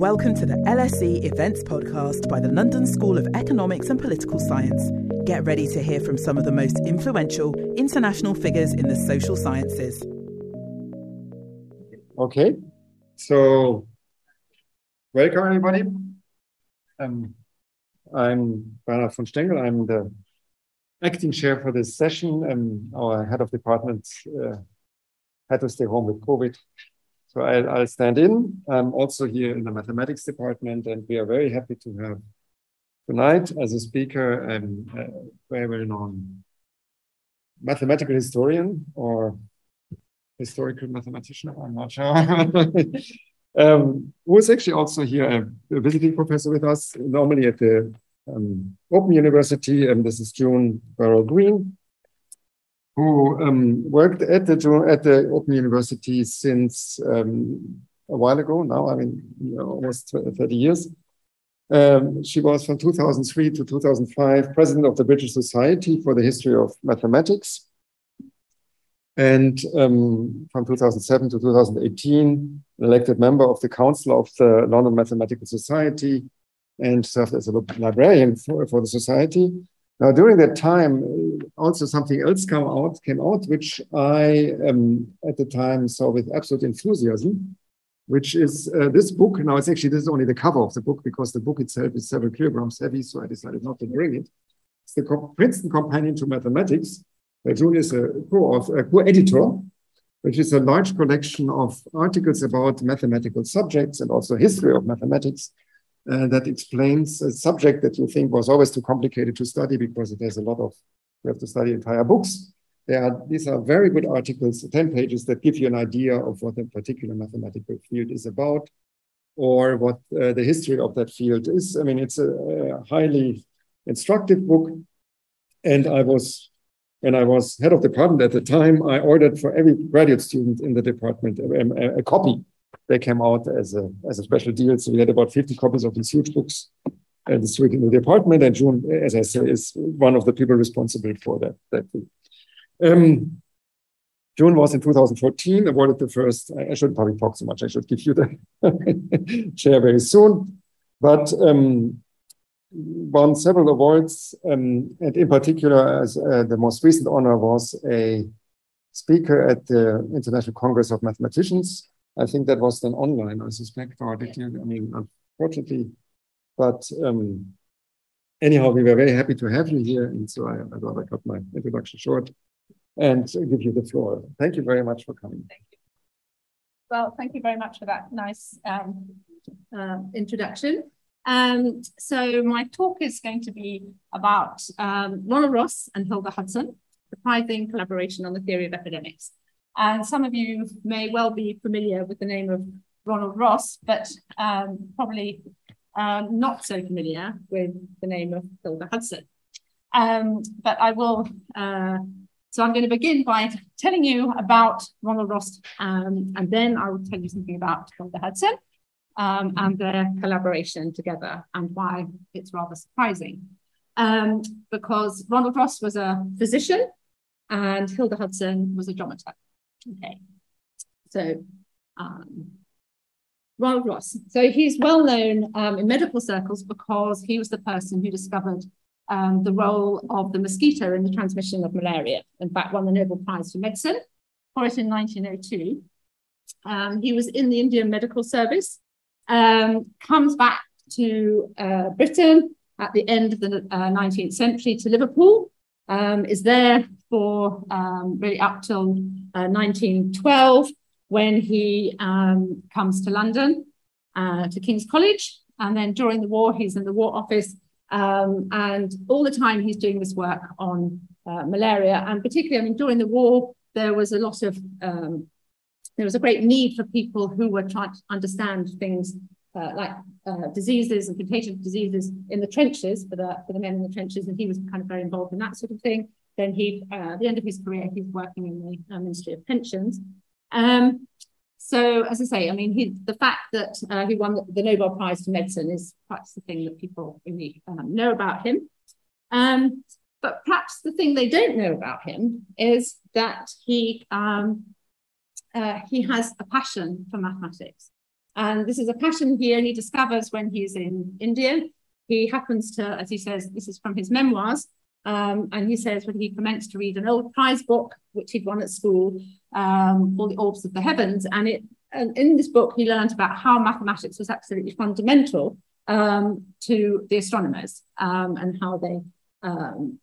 Welcome to the LSE Events Podcast by the London School of Economics and Political Science. Get ready to hear from some of the most influential international figures in the social sciences. Okay, so welcome everybody. Um, I'm Bernhard von Stengel. I'm the acting chair for this session. Um, our head of department uh, had to stay home with COVID. So I'll, I'll, stand in. I'm also here in the mathematics department, and we are very happy to have tonight as a speaker um, a very well known mathematical historian or historical mathematician, I'm not sure, um, who is actually also here a, visiting professor with us, normally at the um, Open University. And this is June Barrow-Green who um, worked at the at the Open University since um, a while ago. Now, I mean, you know, almost 30 years. Um, she was from 2003 to 2005 president of the British Society for the History of Mathematics. And um, from 2007 to 2018, elected member of the Council of the London Mathematical Society and served as a librarian for, for the society. Now, during that time, also something else came out, came out, which I um, at the time saw with absolute enthusiasm, which is uh, this book. Now, it's actually this is only the cover of the book because the book itself is several kilograms heavy, so I decided not to bring it. It's the Princeton Companion to Mathematics. Uh, June is a co-editor, which is a large collection of articles about mathematical subjects and also history of mathematics uh, that explains a subject that you think was always too complicated to study because it has a lot of, you have to study entire books. There are, these are very good articles, 10 pages that give you an idea of what a particular mathematical field is about or what uh, the history of that field is. I mean, it's a, a highly instructive book. And I was, when I was head of department at the time, I ordered for every graduate student in the department a, a, a copy they came out as a, as a special deal. So we had about 50 copies of these huge books uh, distributed in the department. And June, as I say, is one of the people responsible for that. that um, June was in 2014 awarded the first, I shouldn't probably talk so much, I should give you the chair very soon. But um, won several awards, um, and in particular, as uh, the most recent honor was a speaker at the International Congress of Mathematicians, I think that was then online, I suspect, or? I mean, unfortunately, but um, anyhow, we were very happy to have you here. And so I, I I cut my introduction short and give you the floor. Thank you very much for coming. Thank you. Well, thank you very much for that nice um, uh, introduction. Um, so my talk is going to be about um, Ronald Ross and Hilda Hudson, reprising collaboration on the theory of epidemics. And some of you may well be familiar with the name of Ronald Ross, but um, probably um, not so familiar with the name of Hilda Hudson. Um, but I will, uh, so I'm going to begin by telling you about Ronald Ross, um, and then I will tell you something about Hilda Hudson um, and their collaboration together and why it's rather surprising. Um, because Ronald Ross was a physician and Hilda Hudson was a geometer. Okay, so um, Ronald Ross. So he's well known um, in medical circles because he was the person who discovered um, the role of the mosquito in the transmission of malaria. In fact, won the Nobel Prize for Medicine for it in 1902. Um, he was in the Indian Medical Service, um, comes back to uh, Britain at the end of the uh, 19th century to Liverpool, um, is there for um, really up till uh, 1912 when he um, comes to London uh, to King's College. And then during the war, he's in the War Office. Um, and all the time, he's doing this work on uh, malaria. And particularly, I mean, during the war, there was a lot of, um, there was a great need for people who were trying to understand things uh, like uh, diseases and contagious diseases in the trenches for the for the men in the trenches, and he was kind of very involved in that sort of thing. Then he, uh, at the end of his career, he's working in the uh, Ministry of Pensions. Um, so, as I say, I mean, he, the fact that uh, he won the, Nobel Prize for Medicine is perhaps the thing that people really um, know about him. Um, but perhaps the thing they don't know about him is that he um, uh, he has a passion for mathematics. And this is a passion he only discovers when he's in India. He happens to, as he says, this is from his memoirs, um, and he says when he commenced to read an old prize book, which he'd won at school, um, called The Orbs of the Heavens. And, it, and in this book, he learned about how mathematics was absolutely fundamental um, to the astronomers um, and how they um,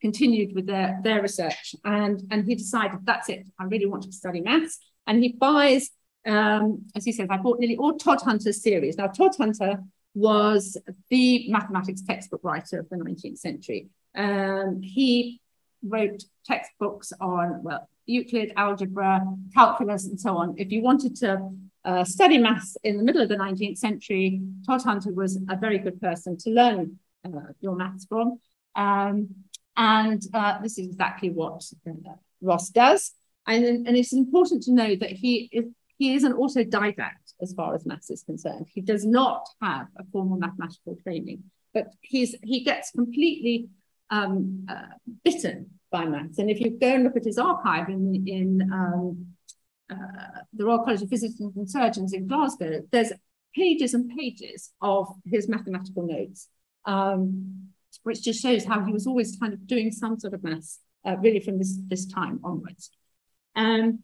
continued with their, their research. And, and he decided, that's it, I really want to study maths. And he buys, um, as he says, I bought nearly all Todhunter's series. Now, Todhunter was the mathematics textbook writer of the 19th century. Um, he wrote textbooks on, well, Euclid, algebra, calculus, and so on. If you wanted to uh, study maths in the middle of the 19th century, Todhunter was a very good person to learn uh, your maths from. Um, and uh, this is exactly what uh, Ross does. And, and it's important to know that he is, he is an autodidact as far as maths is concerned. He does not have a formal mathematical training, but he's he gets completely um, uh, bitten by maths. And if you go and look at his archive in, in um, uh, the Royal College of Physicians and Surgeons in Glasgow, there's pages and pages of his mathematical notes, um, which just shows how he was always kind of doing some sort of maths, uh, really from this, this time onwards. Um,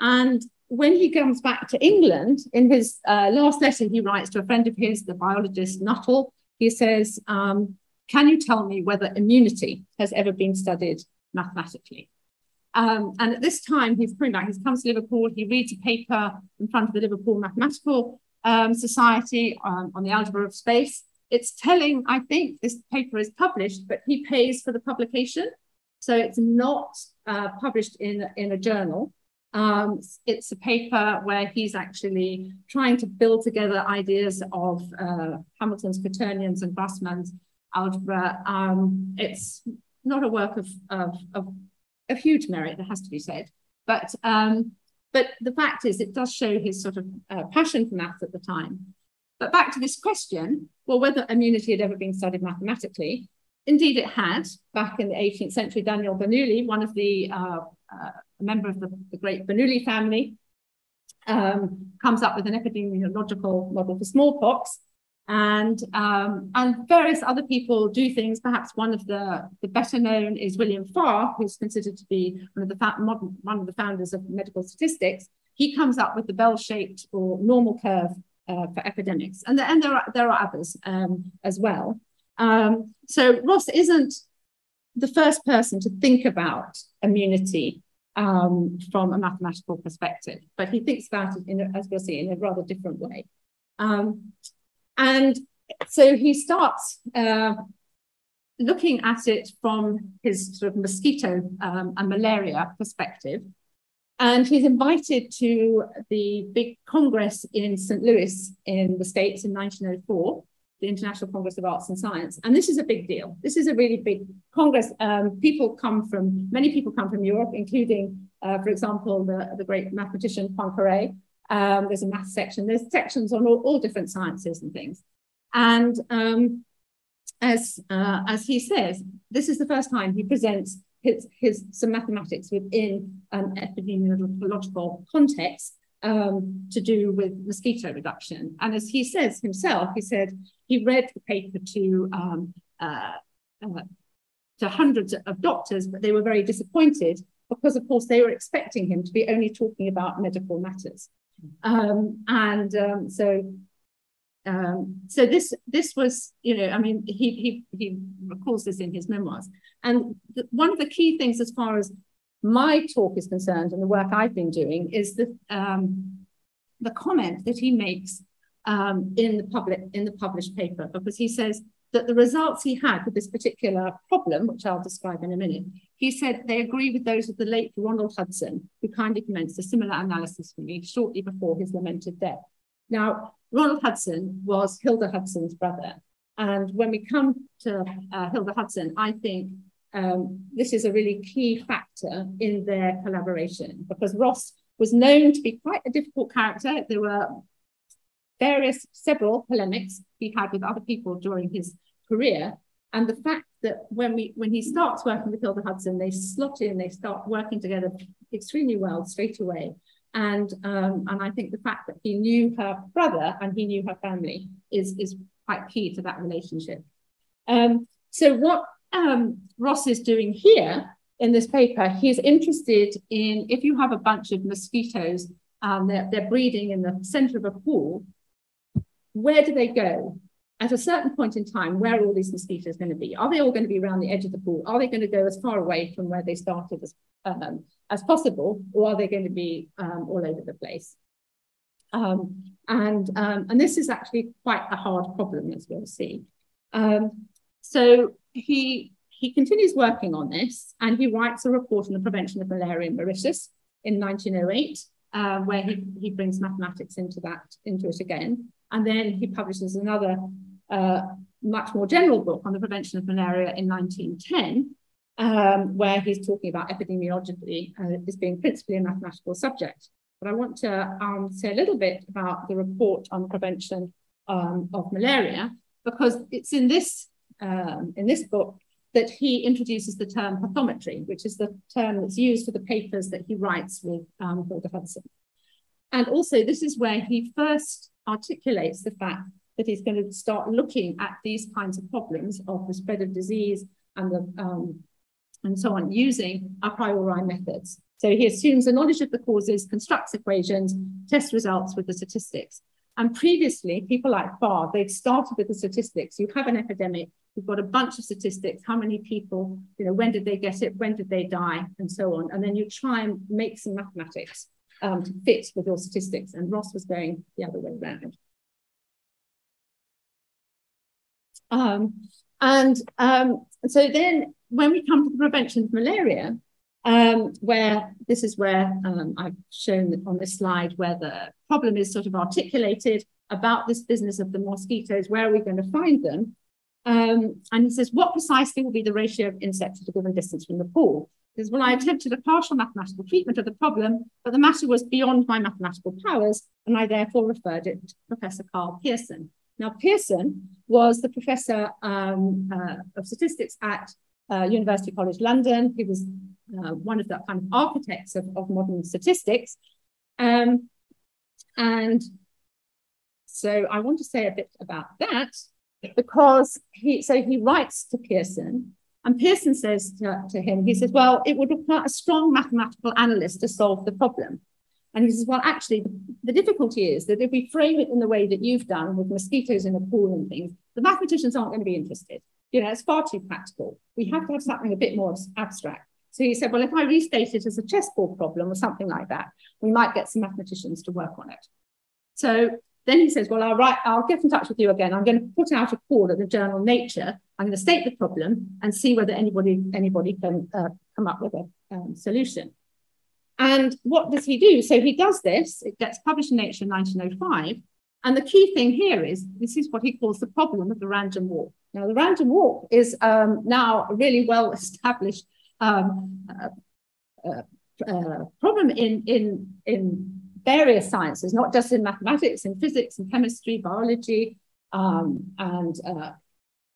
and when he comes back to England, in his uh, last letter, he writes to a friend of his, the biologist Nuttall, he says, um, Can you tell me whether immunity has ever been studied mathematically? Um, and at this time, he's coming back, he comes to Liverpool, he reads a paper in front of the Liverpool Mathematical um, Society um, on the algebra of space. It's telling, I think this paper is published, but he pays for the publication. So it's not uh, published in, in a journal. Um, it's a paper where he's actually trying to build together ideas of uh, Hamilton's quaternions and Grassmann's algebra. Um, it's not a work of, of, of, of, huge merit, that has to be said. But, um, but the fact is, it does show his sort of uh, passion for math at the time. But back to this question, well, whether immunity had ever been studied mathematically, indeed it had. Back in the 18th century, Daniel Bernoulli, one of the uh, uh, a member of the, the great Bernoulli family, um, comes up with an epidemiological model for smallpox. And, um, and various other people do things. Perhaps one of the, the better known is William Farr, who's considered to be one of the modern, one of the founders of medical statistics. He comes up with the bell-shaped or normal curve uh, for epidemics, and, the, and there are there are others um, as well. Um, so Ross isn't the first person to think about immunity um, from a mathematical perspective, but he thinks about it, a, as we'll see, in a rather different way. Um, and so he starts uh, looking at it from his sort of mosquito um, and malaria perspective. And he's invited to the big congress in St. Louis in the States in 1904 the International Congress of Arts and Science. And this is a big deal. This is a really big congress. Um, people come from, many people come from Europe, including, uh, for example, the, the great mathematician Poincaré. Um, there's a math section. There's sections on all, all different sciences and things. And um, as, uh, as he says, this is the first time he presents his, his some mathematics within an epidemiological context um, to do with mosquito reduction. And as he says himself, he said he read the paper to um, uh, uh, to hundreds of doctors, but they were very disappointed because, of course, they were expecting him to be only talking about medical matters. Um, and um, so, um, so this this was, you know, I mean, he he he recalls this in his memoirs. And the, one of the key things, as far as my talk is concerned and the work I've been doing is the um, the comment that he makes um, in the public in the published paper because he says that the results he had with this particular problem, which I'll describe in a minute, he said they agree with those of the late Ronald Hudson, who kindly commenced a similar analysis for me shortly before his lamented death. Now, Ronald Hudson was Hilda Hudson's brother. And when we come to uh, Hilda Hudson, I think um, this is a really key factor in their collaboration because Ross was known to be quite a difficult character. There were various, several polemics he had with other people during his career. And the fact that when we when he starts working with Hilda Hudson, they slot in, they start working together extremely well straight away. And, um, and I think the fact that he knew her brother and he knew her family is, is quite key to that relationship. Um, so what um, Ross is doing here in this paper, he's interested in if you have a bunch of mosquitoes, um, they're, they're breeding in the center of a pool, where do they go? At a certain point in time, where are all these mosquitoes going to be? Are they all going to be around the edge of the pool? Are they going to go as far away from where they started as, um, as possible, or are they going to be um, all over the place? Um, and, um, and this is actually quite a hard problem, as we'll see. Um, so he, he continues working on this, and he writes a report on the prevention of malaria in Mauritius in 1908, uh, where he, he brings mathematics into that into it again. And then he publishes another uh, much more general book on the prevention of malaria in 1910, um, where he's talking about epidemiology uh, as being principally a mathematical subject. But I want to um, say a little bit about the report on prevention um, of malaria, because it's in this, um, in this book that he introduces the term pathometry, which is the term that's used for the papers that he writes with um, Hilda Hudson. And also, this is where he first articulates the fact that he's going to start looking at these kinds of problems of the spread of disease and the um, and so on using a priori methods. So he assumes a knowledge of the causes, constructs equations, tests results with the statistics. And previously, people like Farr, they'd started with the statistics. You have an epidemic, you've got a bunch of statistics, how many people, you know, when did they get it, when did they die, and so on. And then you try and make some mathematics um, to fit with your statistics. And Ross was going the other way around. Um, and um, so then when we come to the prevention of malaria, um, where this is where um, I've shown on this slide where the problem is sort of articulated about this business of the mosquitoes, where are we going to find them? Um, and he says, what precisely will be the ratio of insects at a given distance from the pool? Because well, I attempted a partial mathematical treatment of the problem, but the matter was beyond my mathematical powers, and I therefore referred it to Professor Karl Pearson. Now, Pearson was the professor um, uh, of statistics at uh, University College London. He was uh, one of the kind of architects of, of modern statistics. Um, and so I want to say a bit about that because he, so he writes to Pearson and Pearson says to, to him, he says, well, it would require a strong mathematical analyst to solve the problem. And he says, well, actually, the, the, difficulty is that if we frame it in the way that you've done with mosquitoes in a pool and things, the mathematicians aren't going to be interested. You know, it's far too practical. We have to have something a bit more abstract. So he said, well, if I restate it as a chessboard problem or something like that, we might get some mathematicians to work on it. So then he says, well, I'll write, I'll get in touch with you again. I'm going to put out a call at the journal Nature. I'm going to state the problem and see whether anybody, anybody can uh, come up with a um, solution. And what does he do? So he does this, it gets published in Nature in 1905. And the key thing here is this is what he calls the problem of the random walk. Now, the random walk is um, now a really well established um, uh, uh, problem in, in, in various sciences, not just in mathematics, in physics and chemistry, biology, um, and uh,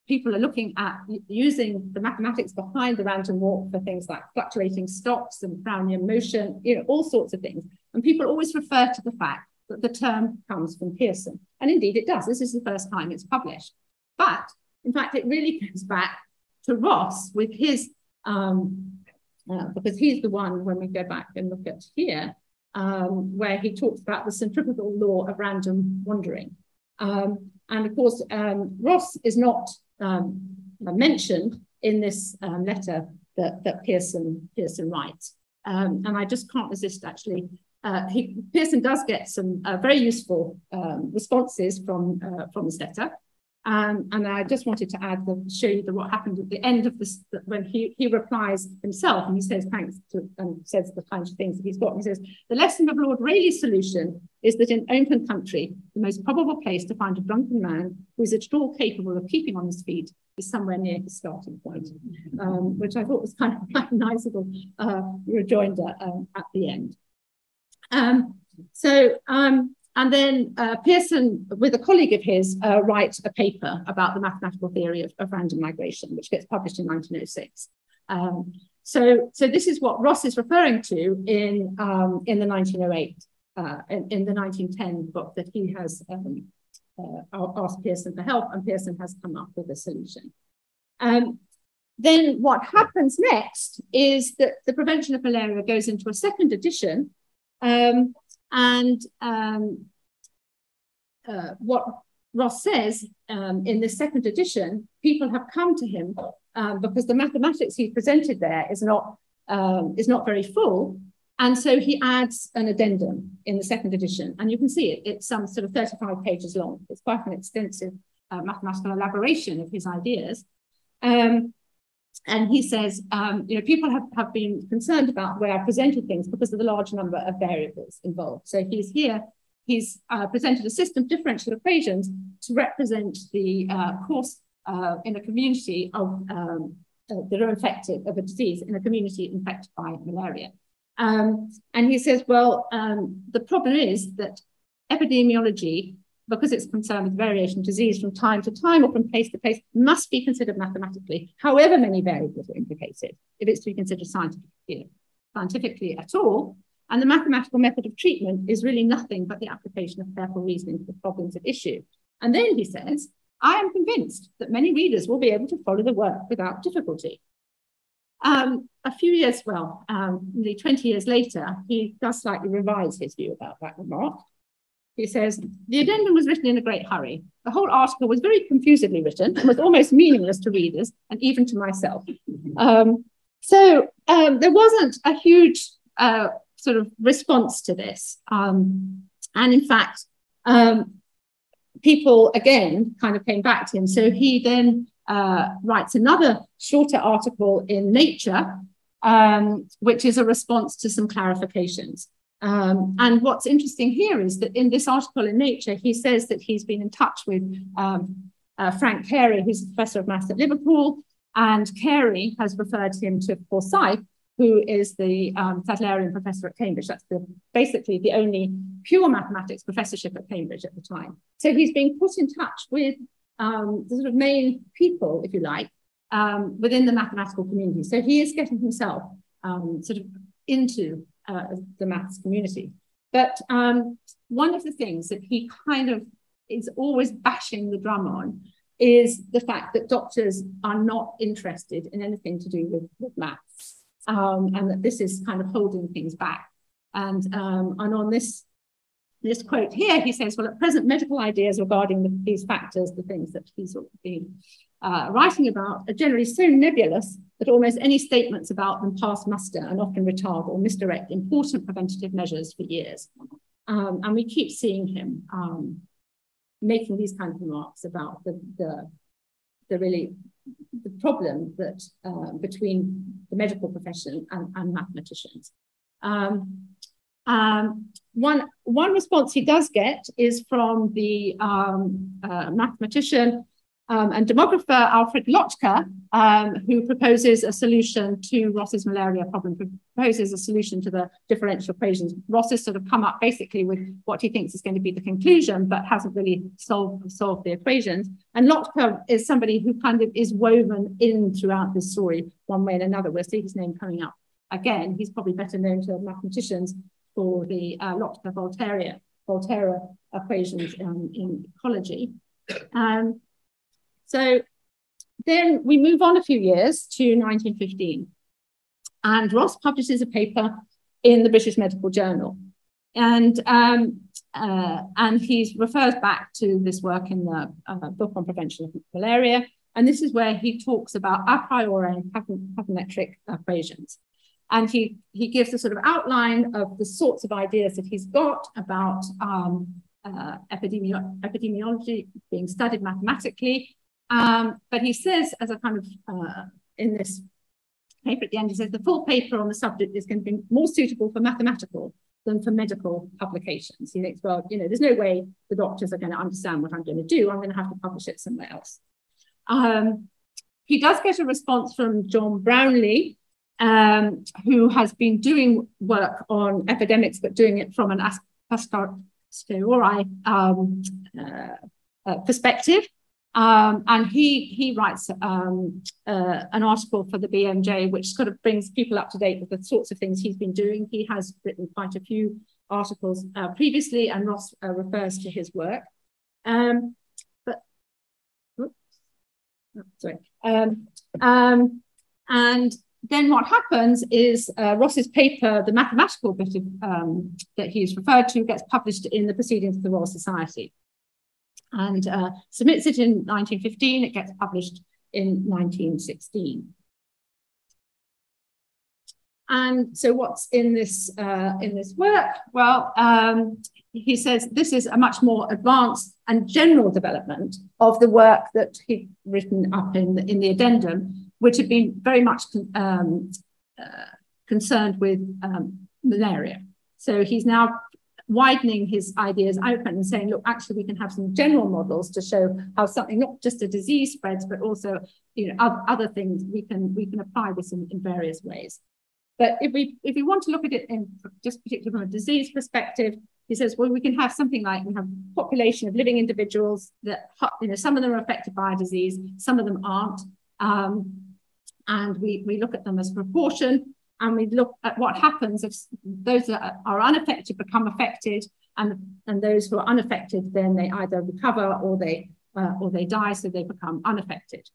people are looking at using the mathematics behind the random walk for things like fluctuating stocks and Brownian motion, you know, all sorts of things. And people always refer to the fact that the term comes from Pearson. And indeed it does. This is the first time it's published. But in fact, it really comes back to Ross with his, um, uh, because he's the one, when we go back and look at here, um, where he talks about the centripetal law of random wandering. Um, and of course, um, Ross is not um, mentioned in this um, letter that, that Pearson, Pearson writes. And I just can't resist actually. Uh, he, Pearson does get some uh, very useful um, responses from, uh, from this letter. Um, and I just wanted to add the show you the, what happened at the end of this when he, he replies himself and he says thanks to and says the kinds of things that he's got. And he says the lesson of Lord Rayleigh's solution is that in open country, the most probable place to find a drunken man who is at all capable of keeping on his feet is somewhere near his starting point, um, which I thought was kind of a nice little uh, rejoinder um, at the end. Um, so um, and then uh, Pearson, with a colleague of his, uh, writes a paper about the mathematical theory of, of, random migration, which gets published in 1906. Um, so, so this is what Ross is referring to in, um, in the 1908, uh, in, in, the 1910 book that he has um, uh, asked Pearson for help and Pearson has come up with a solution. Um, then what happens next is that the prevention of malaria goes into a second edition um, and um, uh, what Ross says um, in the second edition, people have come to him um, because the mathematics he presented there is not um, is not very full, and so he adds an addendum in the second edition, and you can see it. It's some sort of 35 pages long. It's quite an extensive uh, mathematical elaboration of his ideas. Um, and he says, um, you know, people have, have been concerned about where I presented things because of the large number of variables involved. So he's here he's uh, presented a system of differential equations to represent the uh, course uh, in a community of um, uh, that are infected of a disease in a community infected by malaria. Um, and he says, well, um, the problem is that epidemiology, because it's concerned with variation disease from time to time or from place to place, must be considered mathematically, however many variables are implicated, if it's to be considered scientifically, scientifically at all. And the mathematical method of treatment is really nothing but the application of careful reasoning to the problems at issue. And then he says, I am convinced that many readers will be able to follow the work without difficulty. Um, a few years, well, um, nearly 20 years later, he does slightly revise his view about that remark. He says, the addendum was written in a great hurry. The whole article was very confusedly written and was almost meaningless to readers and even to myself. Um, so um, there wasn't a huge uh, sort of response to this. Um, and in fact, um, people again kind of came back to him. So he then uh, writes another shorter article in Nature, um, which is a response to some clarifications. Um, and what's interesting here is that in this article in Nature, he says that he's been in touch with um, uh, Frank Carey, who's a professor of maths at Liverpool, and Carey has referred him to Forsyth, who is the um, Sadleirian professor at Cambridge. That's the, basically the only pure mathematics professorship at Cambridge at the time. So he's being put in touch with um, the sort of main people, if you like, um, within the mathematical community. So he is getting himself um, sort of into uh, the maths community. But um, one of the things that he kind of is always bashing the drum on is the fact that doctors are not interested in anything to do with, with maths um, and that this is kind of holding things back. And, um, and on this, this quote here, he says, well, at present, medical ideas regarding the, these factors, the things that he's been uh, writing about, are generally so nebulous that almost any statements about them pass muster and often retard or misdirect important preventative measures for years. Um, and we keep seeing him um, making these kind of remarks about the, the, the really the problem that uh, between the medical profession and, and mathematicians. Um, um, one, one response he does get is from the um, uh, mathematician um, and demographer Alfred Lotka, um, who proposes a solution to Ross's malaria problem, proposes a solution to the differential equations. Ross has sort of come up basically with what he thinks is going to be the conclusion, but hasn't really solved, solved the equations. And Lotka is somebody who kind of is woven in throughout this story one way and another. We'll see his name coming up again. He's probably better known to mathematicians for the uh, Lotka Volterra, equations um, in ecology. Um, so then we move on a few years to 1915. And Ross publishes a paper in the British Medical Journal. And, um, uh, and he refers back to this work in the uh, book on prevention of malaria. And this is where he talks about a priori and pathometric equations. And he, he gives a sort of outline of the sorts of ideas that he's got about um, uh, epidemi epidemiology being studied mathematically um, but he says, as a kind of uh, in this paper at the end, he says the full paper on the subject is going to be more suitable for mathematical than for medical publications. He thinks, well, you know, there's no way the doctors are going to understand what I'm going to do. I'm going to have to publish it somewhere else. Um, he does get a response from John Brownlee, um, who has been doing work on epidemics, but doing it from an posteriori um, uh, uh, perspective. Um, and he he writes um, uh, an article for the BMJ, which sort of brings people up to date with the sorts of things he's been doing. He has written quite a few articles uh, previously, and Ross uh, refers to his work. Um, but oops, oh, sorry. Um, um, and then what happens is uh, Ross's paper, the mathematical bit of, um, that he's referred to, gets published in the Proceedings of the Royal Society and uh, submits it in 1915. It gets published in 1916. And so, what's in this uh, in this work? Well, um, he says this is a much more advanced and general development of the work that he'd written up in the, in the addendum, which had been very much um, uh, concerned with um, malaria. So he's now widening his ideas open and saying, look, actually, we can have some general models to show how something, not just a disease spreads, but also, you know, other things we can we can apply this in, in various ways. But if we if we want to look at it in just particularly from a disease perspective, he says, well, we can have something like we have a population of living individuals that you know some of them are affected by a disease, some of them aren't, um, and we we look at them as proportion and we look at what happens if those that are unaffected become affected and, and those who are unaffected then they either recover or they uh, or they die so they become unaffected.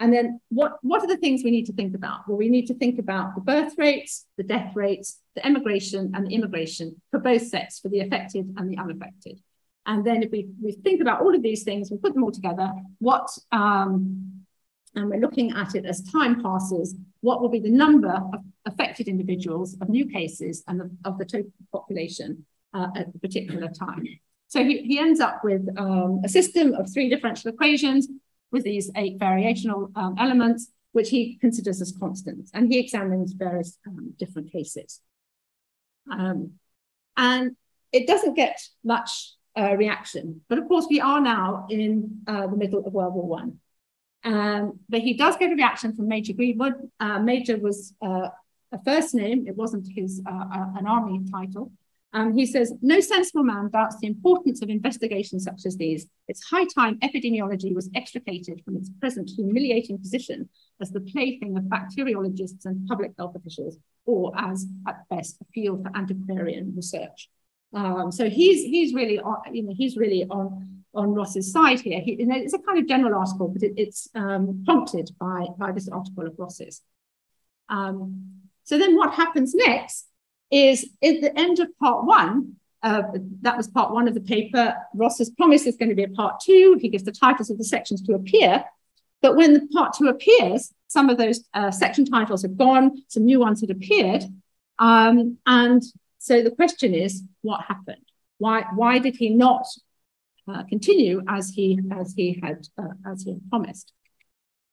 And then what what are the things we need to think about? Well we need to think about the birth rates the death rates the emigration and the immigration for both sets for the affected and the unaffected. And then if we, we think about all of these things we put them all together what um, and we're looking at it as time passes, what will be the number of affected individuals, of new cases, and of, the total population uh, at a particular time. So he, he ends up with um, a system of three differential equations with these eight variational um, elements, which he considers as constants, and he examines various um, different cases. Um, and it doesn't get much uh, reaction, but of course we are now in uh, the middle of World War One. Um, but he does get a reaction from Major Greenwood. Uh, Major was uh, a first name, it wasn't his uh, uh, an army title. Um, he says, no sensible man doubts the importance of investigations such as these. It's high time epidemiology was extricated from its present humiliating position as the plaything of bacteriologists and public health officials, or as at best a field for antiquarian research. Um, so he's he's really on, you know he's really on on Ross's side here. He, it's a kind of general article, but it, it's um, prompted by, by this article of Ross's. Um, so then what happens next is at the end of part one, uh, that was part one of the paper, Ross has promised there's going to be a part two. He gives the titles of the sections to appear. But when the part two appears, some of those uh, section titles have gone, some new ones had appeared. Um, and so the question is, what happened? Why, why did he not uh, continue as he as he had uh, as he had promised.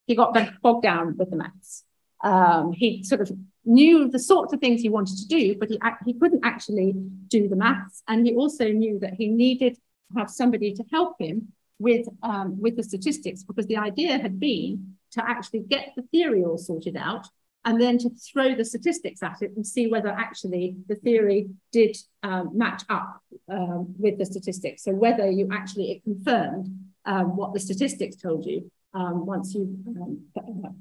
He got bogged down with the maths. Um, he sort of knew the sorts of things he wanted to do, but he he couldn't actually do the maths, and he also knew that he needed to have somebody to help him with um, with the statistics because the idea had been to actually get the theory all sorted out and then to throw the statistics at it and see whether actually the theory did um, match up um, with the statistics. So whether you actually it confirmed um, what the statistics told you um, once you um,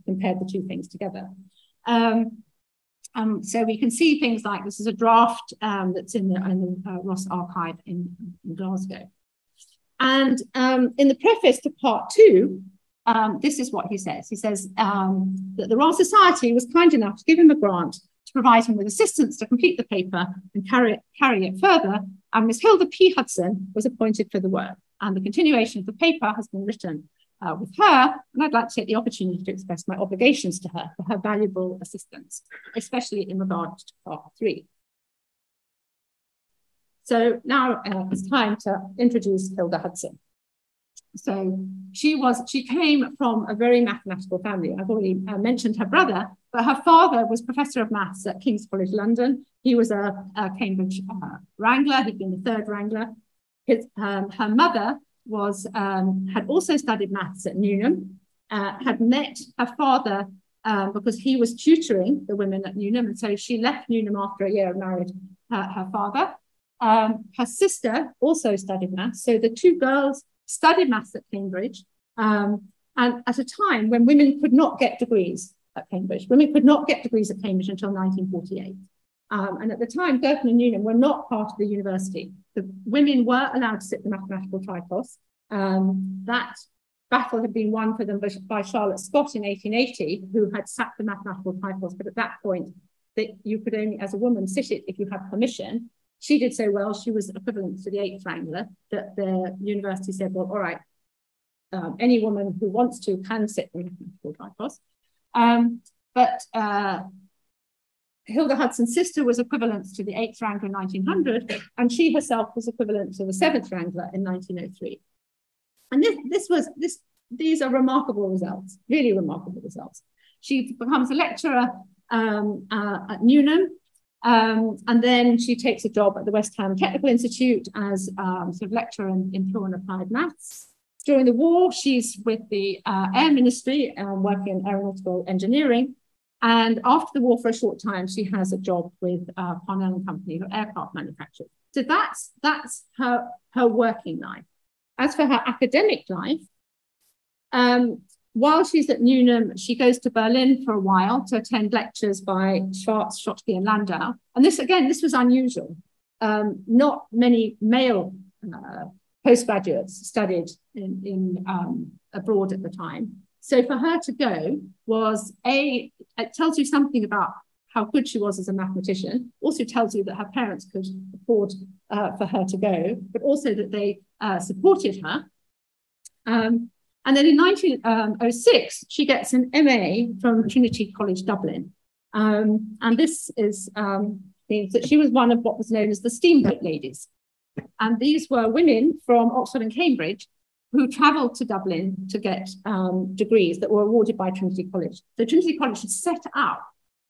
compared the two things together. Um, so we can see things like this is a draft that's in the, in the uh, Ross archive in, in Glasgow. And in the preface to part two, um, this is what he says. He says um, that the Royal Society was kind enough to give him a grant to provide him with assistance to complete the paper and carry it, carry it further. And Miss Hilda P. Hudson was appointed for the work. And the continuation of the paper has been written uh, with her. And I'd like to take the opportunity to express my obligations to her for her valuable assistance, especially in regard to part three. So now uh, it's time to introduce Hilda Hudson. So she was she came from a very mathematical family. I've already uh, mentioned her brother, but her father was professor of maths at King's College London. He was a, a Cambridge uh, Wrangler. He'd been the third Wrangler. His, um, her mother was um, had also studied maths at Newnham. Uh, had met her father um, because he was tutoring the women at Newnham, and so she left Newnham after a year and married her, her father. Um, her sister also studied maths, so the two girls studied maths at Cambridge. Um, and at a time when women could not get degrees at Cambridge, women could not get degrees at Cambridge until 1948. Um, and at the time, Girton and Newnham were not part of the university. The women were allowed to sit the mathematical tripos. Um, that battle had been won for them by Charlotte Scott in 1880, who had sat the mathematical tripos, but at that point, that you could only, as a woman, sit it if you had permission. She did so well, she was equivalent to the eighth wrangler, that the university said, well, all right, um, any woman who wants to can sit the mathematical tripos. Um, but uh, Hilda Hudson's sister was equivalent to the eighth wrangler in 1900, and she herself was equivalent to the seventh wrangler in 1903. And this, this was this. These are remarkable results, really remarkable results. She becomes a lecturer um, uh, at Newnham, um, and then she takes a job at the West Ham Technical Institute as um, sort of lecturer in, in pure and applied maths. During the war, she's with the uh, Air Ministry, um, working in aeronautical engineering. And after the war, for a short time, she has a job with uh, Parnell and Company, her aircraft manufacturer. So that's that's her her working life. As for her academic life, um, while she's at Newnham, she goes to Berlin for a while to attend lectures by Schwarz, Schottky, and Landau. And this, again, this was unusual. Um, not many male uh, postgraduates studied in, in um, abroad at the time. So for her to go was a, it tells you something about how good she was as a mathematician, also tells you that her parents could afford uh, for her to go, but also that they uh, supported her. Um, and then in 1906, she gets an MA from Trinity College Dublin. Um, and this is um, means that she was one of what was known as the steamboat ladies. And these were women from Oxford and Cambridge who travelled to Dublin to get um, degrees that were awarded by Trinity College. So Trinity College had set up,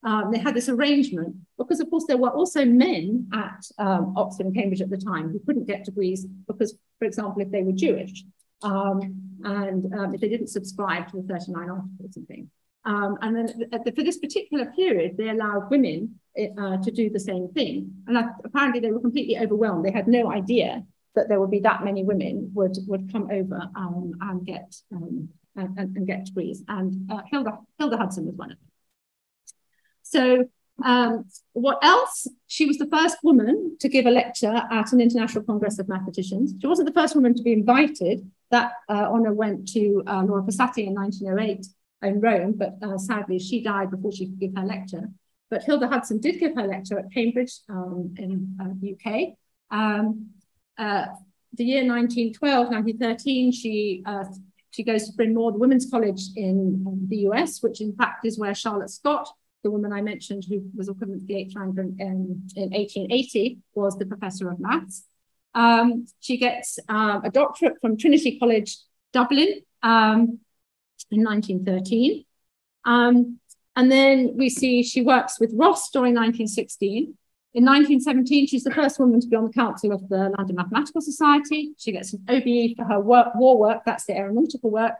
um, they had this arrangement because, of course, there were also men at um, Oxford and Cambridge at the time who couldn't get degrees because, for example, if they were Jewish um, and um, if they didn't subscribe to the 39 articles and things. Um, and then the, for this particular period, they allowed women uh, to do the same thing. And apparently they were completely overwhelmed. They had no idea that there would be that many women would would come over um, and get um, and, and, get degrees. And uh, Hilda Hilda Hudson was one of them. So um, what else? She was the first woman to give a lecture at an international congress of mathematicians. She wasn't the first woman to be invited. That uh, honor went to uh, Laura Pisati in 1908 in Rome, but uh, sadly she died before she could give her lecture. But Hilda Hudson did give her lecture at Cambridge um, in the uh, UK. Um, uh, the year 1912, 1913, she uh, she goes to Bryn Mawr, the Women's College in um, the US, which in fact is where Charlotte Scott, the woman I mentioned who was equivalent to the eighth rank in, in 1880, was the professor of maths. Um, she gets um, a doctorate from Trinity College, Dublin, um, in 1913. Um, and then we see she works with Ross during 1916. In 1917, she's the first woman to be on the council of the London Mathematical Society. She gets an OBE for her work, war work, that's the aeronautical work.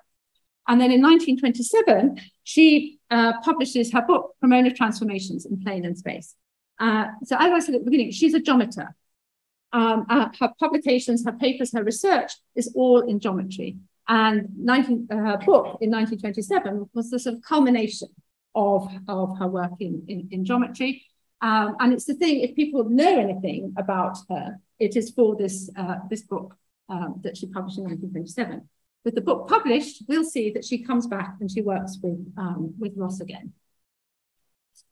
And then in 1927, she uh, publishes her book, Cremona Transformations in Plane and Space. Uh, so as I said at the beginning, she's a geometer. Um, uh, her publications, her papers, her research is all in geometry. And 19, uh, her book in 1927 was the sort of culmination of, of her work in, in, in geometry. Um, and it's the thing, if people know anything about her, it is for this, uh, this book um, that she published in 1927. With the book published, we'll see that she comes back and she works with, um, with Ross again.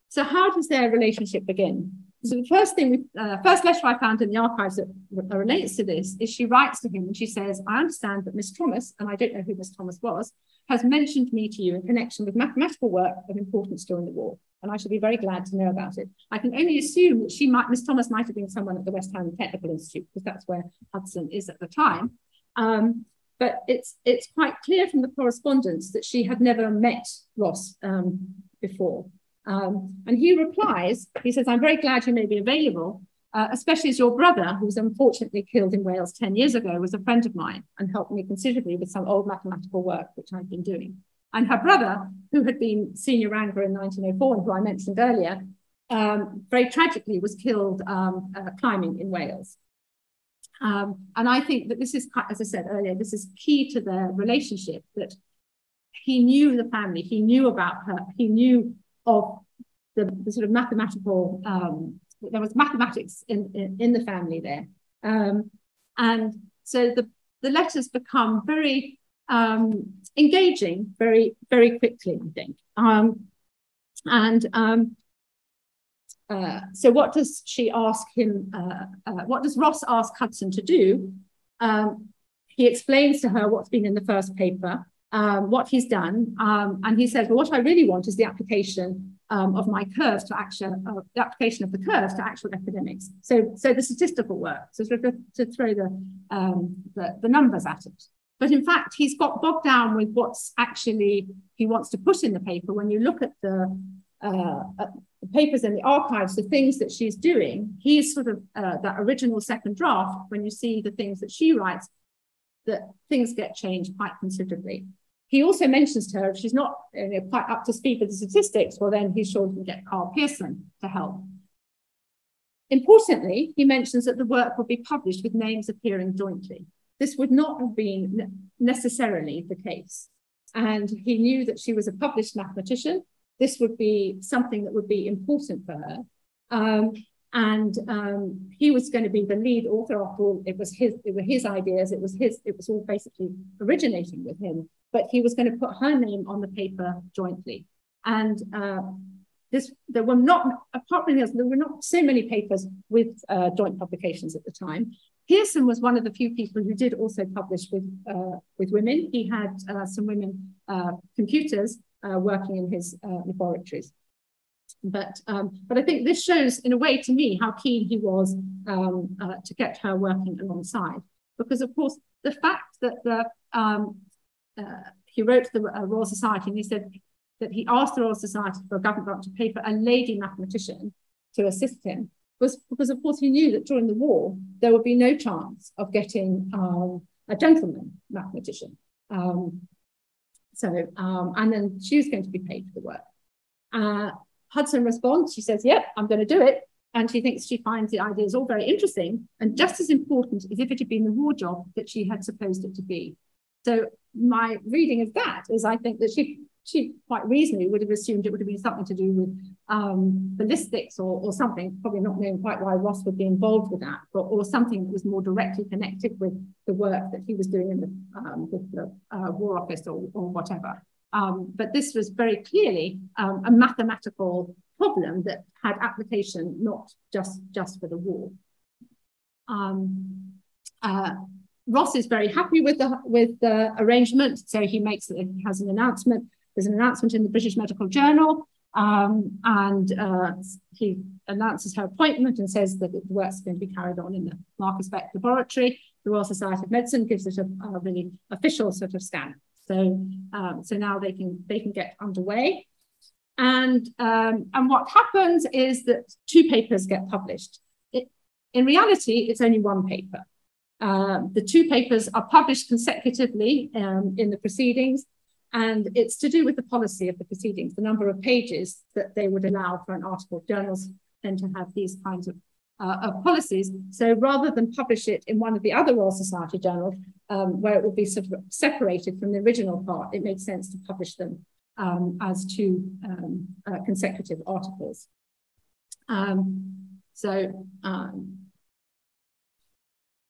So how does their relationship begin? So the first thing, uh, first letter I found in the archives that relates to this is she writes to him and she says, I understand that Miss Thomas, and I don't know who Miss Thomas was, has mentioned me to you in connection with mathematical work of importance during the war and I shall be very glad to know about it. I can only assume that she might, Miss Thomas might have been someone at the West Ham Technical Institute, because that's where Hudson is at the time. Um, but it's it's quite clear from the correspondence that she had never met Ross um, before. Um, and he replies, he says, I'm very glad you may be available, uh, especially as your brother, who was unfortunately killed in Wales 10 years ago, was a friend of mine and helped me considerably with some old mathematical work, which I've been doing. And her brother, who had been senior wrangler in 1904 and who I mentioned earlier, um, very tragically was killed um, uh, climbing in Wales. Um, and I think that this is, as I said earlier, this is key to their relationship that he knew the family, he knew about her, he knew of the, the sort of mathematical, um, there was mathematics in, in, in the family there. Um, and so the, the letters become very um, engaging very, very quickly, I think. Um, and um, uh, so what does she ask him, uh, uh, what does Ross ask Hudson to do? Um, he explains to her what's been in the first paper, um, what he's done, um, and he says, well, what I really want is the application um, of my curves to actual, uh, the application of the curves to actual epidemics. So, so the statistical work, so sort of to throw the, um, the, the numbers at it. But in fact, he's got bogged down with what's actually he wants to put in the paper. When you look at the, uh, the papers in the archives, the things that she's doing, he's sort of uh, that original second draft. When you see the things that she writes, that things get changed quite considerably. He also mentions to her if she's not you know, quite up to speed with the statistics, well, then he's sure to get Karl Pearson to help. Importantly, he mentions that the work will be published with names appearing jointly. This would not have been necessarily the case. And he knew that she was a published mathematician. This would be something that would be important for her. Um, and um, he was going to be the lead author. After all, it was his, it were his ideas. It was his, it was all basically originating with him. But he was going to put her name on the paper jointly. And uh, this, there were not, apart from this, there were not so many papers with uh, joint publications at the time. Pearson was one of the few people who did also publish with, uh, with women. He had uh, some women uh, computers uh, working in his uh, laboratories. But, um, but I think this shows, in a way, to me, how keen he was um, uh, to get her working alongside. Because, of course, the fact that the, um, he wrote to the Royal Society and he said that he asked the Royal Society for a government grant to pay for a lady mathematician to assist him was because, of course, he knew that during the war, there would be no chance of getting um, a gentleman mathematician. Um, so, um, and then she was going to be paid for the work. Uh, Hudson responds, she says, Yep, I'm going to do it. And she thinks she finds the ideas all very interesting and just as important as if it had been the war job that she had supposed it to be. So, my reading of that is I think that she she quite reasonably would have assumed it would have been something to do with um, ballistics or, or something, probably not knowing quite why Ross would be involved with that, but or something that was more directly connected with the work that he was doing in the, um, with the uh, War Office or, or whatever. Um, but this was very clearly um, a mathematical problem that had application not just, just for the war. Um, uh, Ross is very happy with the with the arrangement, so he makes he has an announcement there's an announcement in the British Medical Journal, um, and uh, he announces her appointment and says that the work's going to be carried on in the Marcus Beck Laboratory. The Royal Society of Medicine gives it a, a really official sort of stamp. So, um, so now they can they can get underway. And, um, and what happens is that two papers get published. It, in reality, it's only one paper. Uh, the two papers are published consecutively um, in the proceedings, and it's to do with the policy of the proceedings, the number of pages that they would allow for an article. Journals tend to have these kinds of, uh, of policies. So rather than publish it in one of the other Royal Society journals, um, where it would be sort of separated from the original part, it made sense to publish them um, as two um, uh, consecutive articles. Um, so um,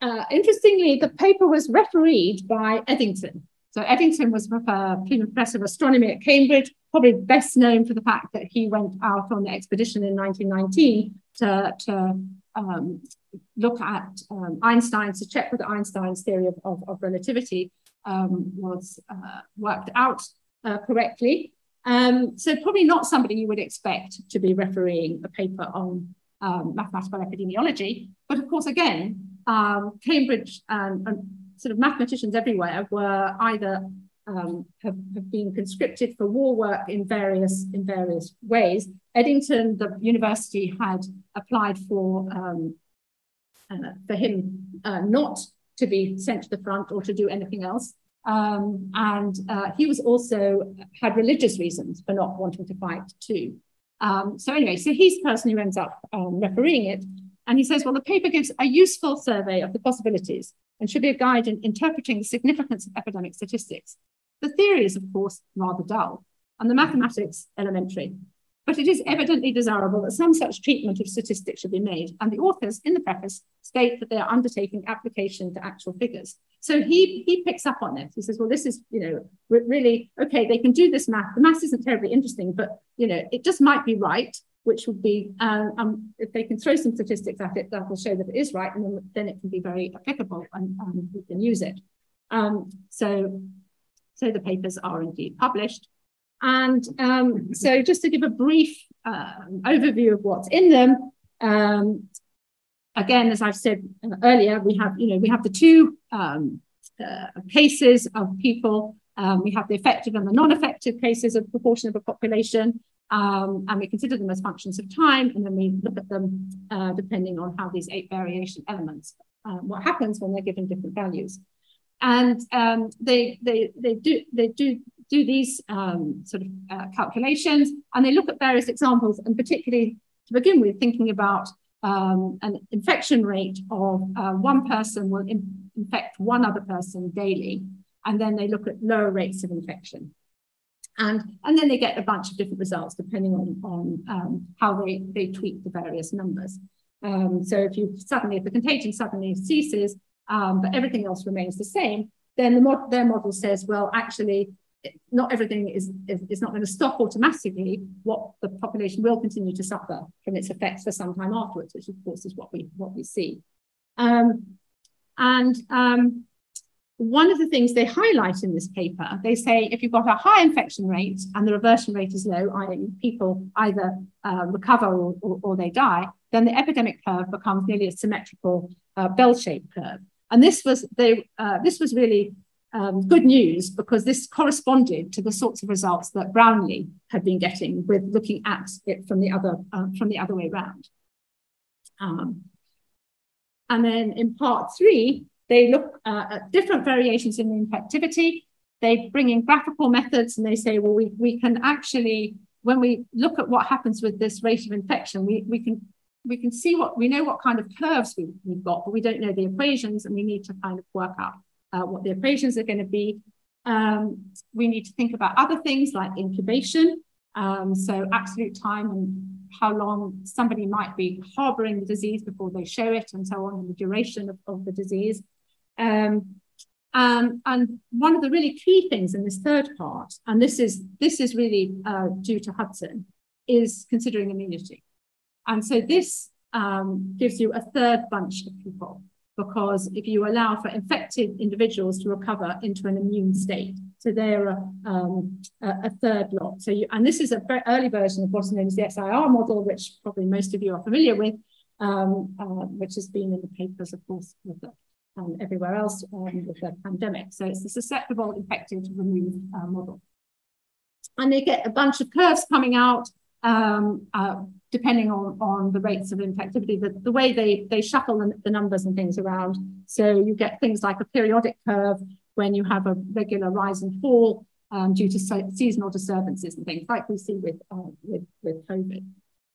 uh, interestingly, the paper was refereed by Eddington, so Eddington was a professor of astronomy at Cambridge, probably best known for the fact that he went out on the expedition in 1919 to, to um, look at um, Einstein's, to check whether Einstein's theory of, of, of relativity um, was uh, worked out uh, correctly. Um, so probably not somebody you would expect to be refereeing a paper on um, mathematical epidemiology. But of course, again, um, Cambridge and, and sort of mathematicians everywhere were either um, have, have been conscripted for war work in various in various ways. Eddington, the university had applied for um, uh, for him uh, not to be sent to the front or to do anything else. Um, and uh, he was also had religious reasons for not wanting to fight too. Um, so anyway, so he's the person who ends up um, refereeing it. And he says, well, the paper gives a useful survey of the possibilities and should be a guide in interpreting the significance of epidemic statistics. The theory is, of course, rather dull, and the mathematics elementary. But it is evidently desirable that some such treatment of statistics should be made, and the authors in the preface state that they are undertaking application to actual figures. So he, he picks up on this. He says, well, this is, you know, really, okay, they can do this math. The math isn't terribly interesting, but, you know, it just might be right, which would be, um, um, if they can throw some statistics at it, that will show that it is right, and then, then it can be very applicable and we can use it. Um, so, so the papers are indeed published. And um, so just to give a brief uh, overview of what's in them, again, as I've said earlier, we have, you know, we have the two uh, cases of people. Um, we have the effective and the non-effective cases of proportion of a population, um, and we consider them as functions of time, and then we look at them uh, depending on how these eight variation elements, uh, what happens when they're given different values. And um, they, they, they, do, they do do these um, sort of uh, calculations and they look at various examples and particularly to begin with thinking about um, an infection rate of uh, one person will in infect one other person daily and then they look at lower rates of infection and and then they get a bunch of different results depending on on um, how they they tweak the various numbers um, so if you suddenly if the contagion suddenly ceases um, but everything else remains the same then the mod their model says well actually not everything is, is, is not going to stop automatically. What the population will continue to suffer from its effects for some time afterwards, which of course is what we what we see. Um, and um, one of the things they highlight in this paper, they say if you've got a high infection rate and the reversion rate is low, i.e., people either uh, recover or, or, or, they die, then the epidemic curve becomes nearly a symmetrical uh, bell-shaped curve. And this was they, uh, this was really um, good news because this corresponded to the sorts of results that Brownlee had been getting with looking at it from the other uh, from the other way around. Um, and then in part three, they look uh, at different variations in infectivity. They bring in graphical methods and they say, well, we, we can actually, when we look at what happens with this rate of infection, we, we can we can see what we know what kind of curves we, we've got, but we don't know the equations and we need to kind of work out uh, what the equations are going to be. Um, we need to think about other things like incubation, um, so absolute time and how long somebody might be harboring the disease before they show it and so on, and the duration of, of the disease. Um, um, and one of the really key things in this third part, and this is this is really uh, due to Hudson, is considering immunity. And so this um, gives you a third bunch of people because if you allow for infected individuals to recover into an immune state, so they're a, um, a third lot. So you, and this is a very early version of what's known as the SIR model, which probably most of you are familiar with, um, uh, which has been in the papers, of course, with the, um, everywhere else um, with the pandemic. So it's the susceptible, infected, removed uh, model. And they get a bunch of curves coming out um, uh, depending on, on the rates of infectivity, the, the way they, they shuffle the, the numbers and things around. So you get things like a periodic curve when you have a regular rise and fall um, due to se seasonal disturbances and things like we see with, uh, with, with COVID.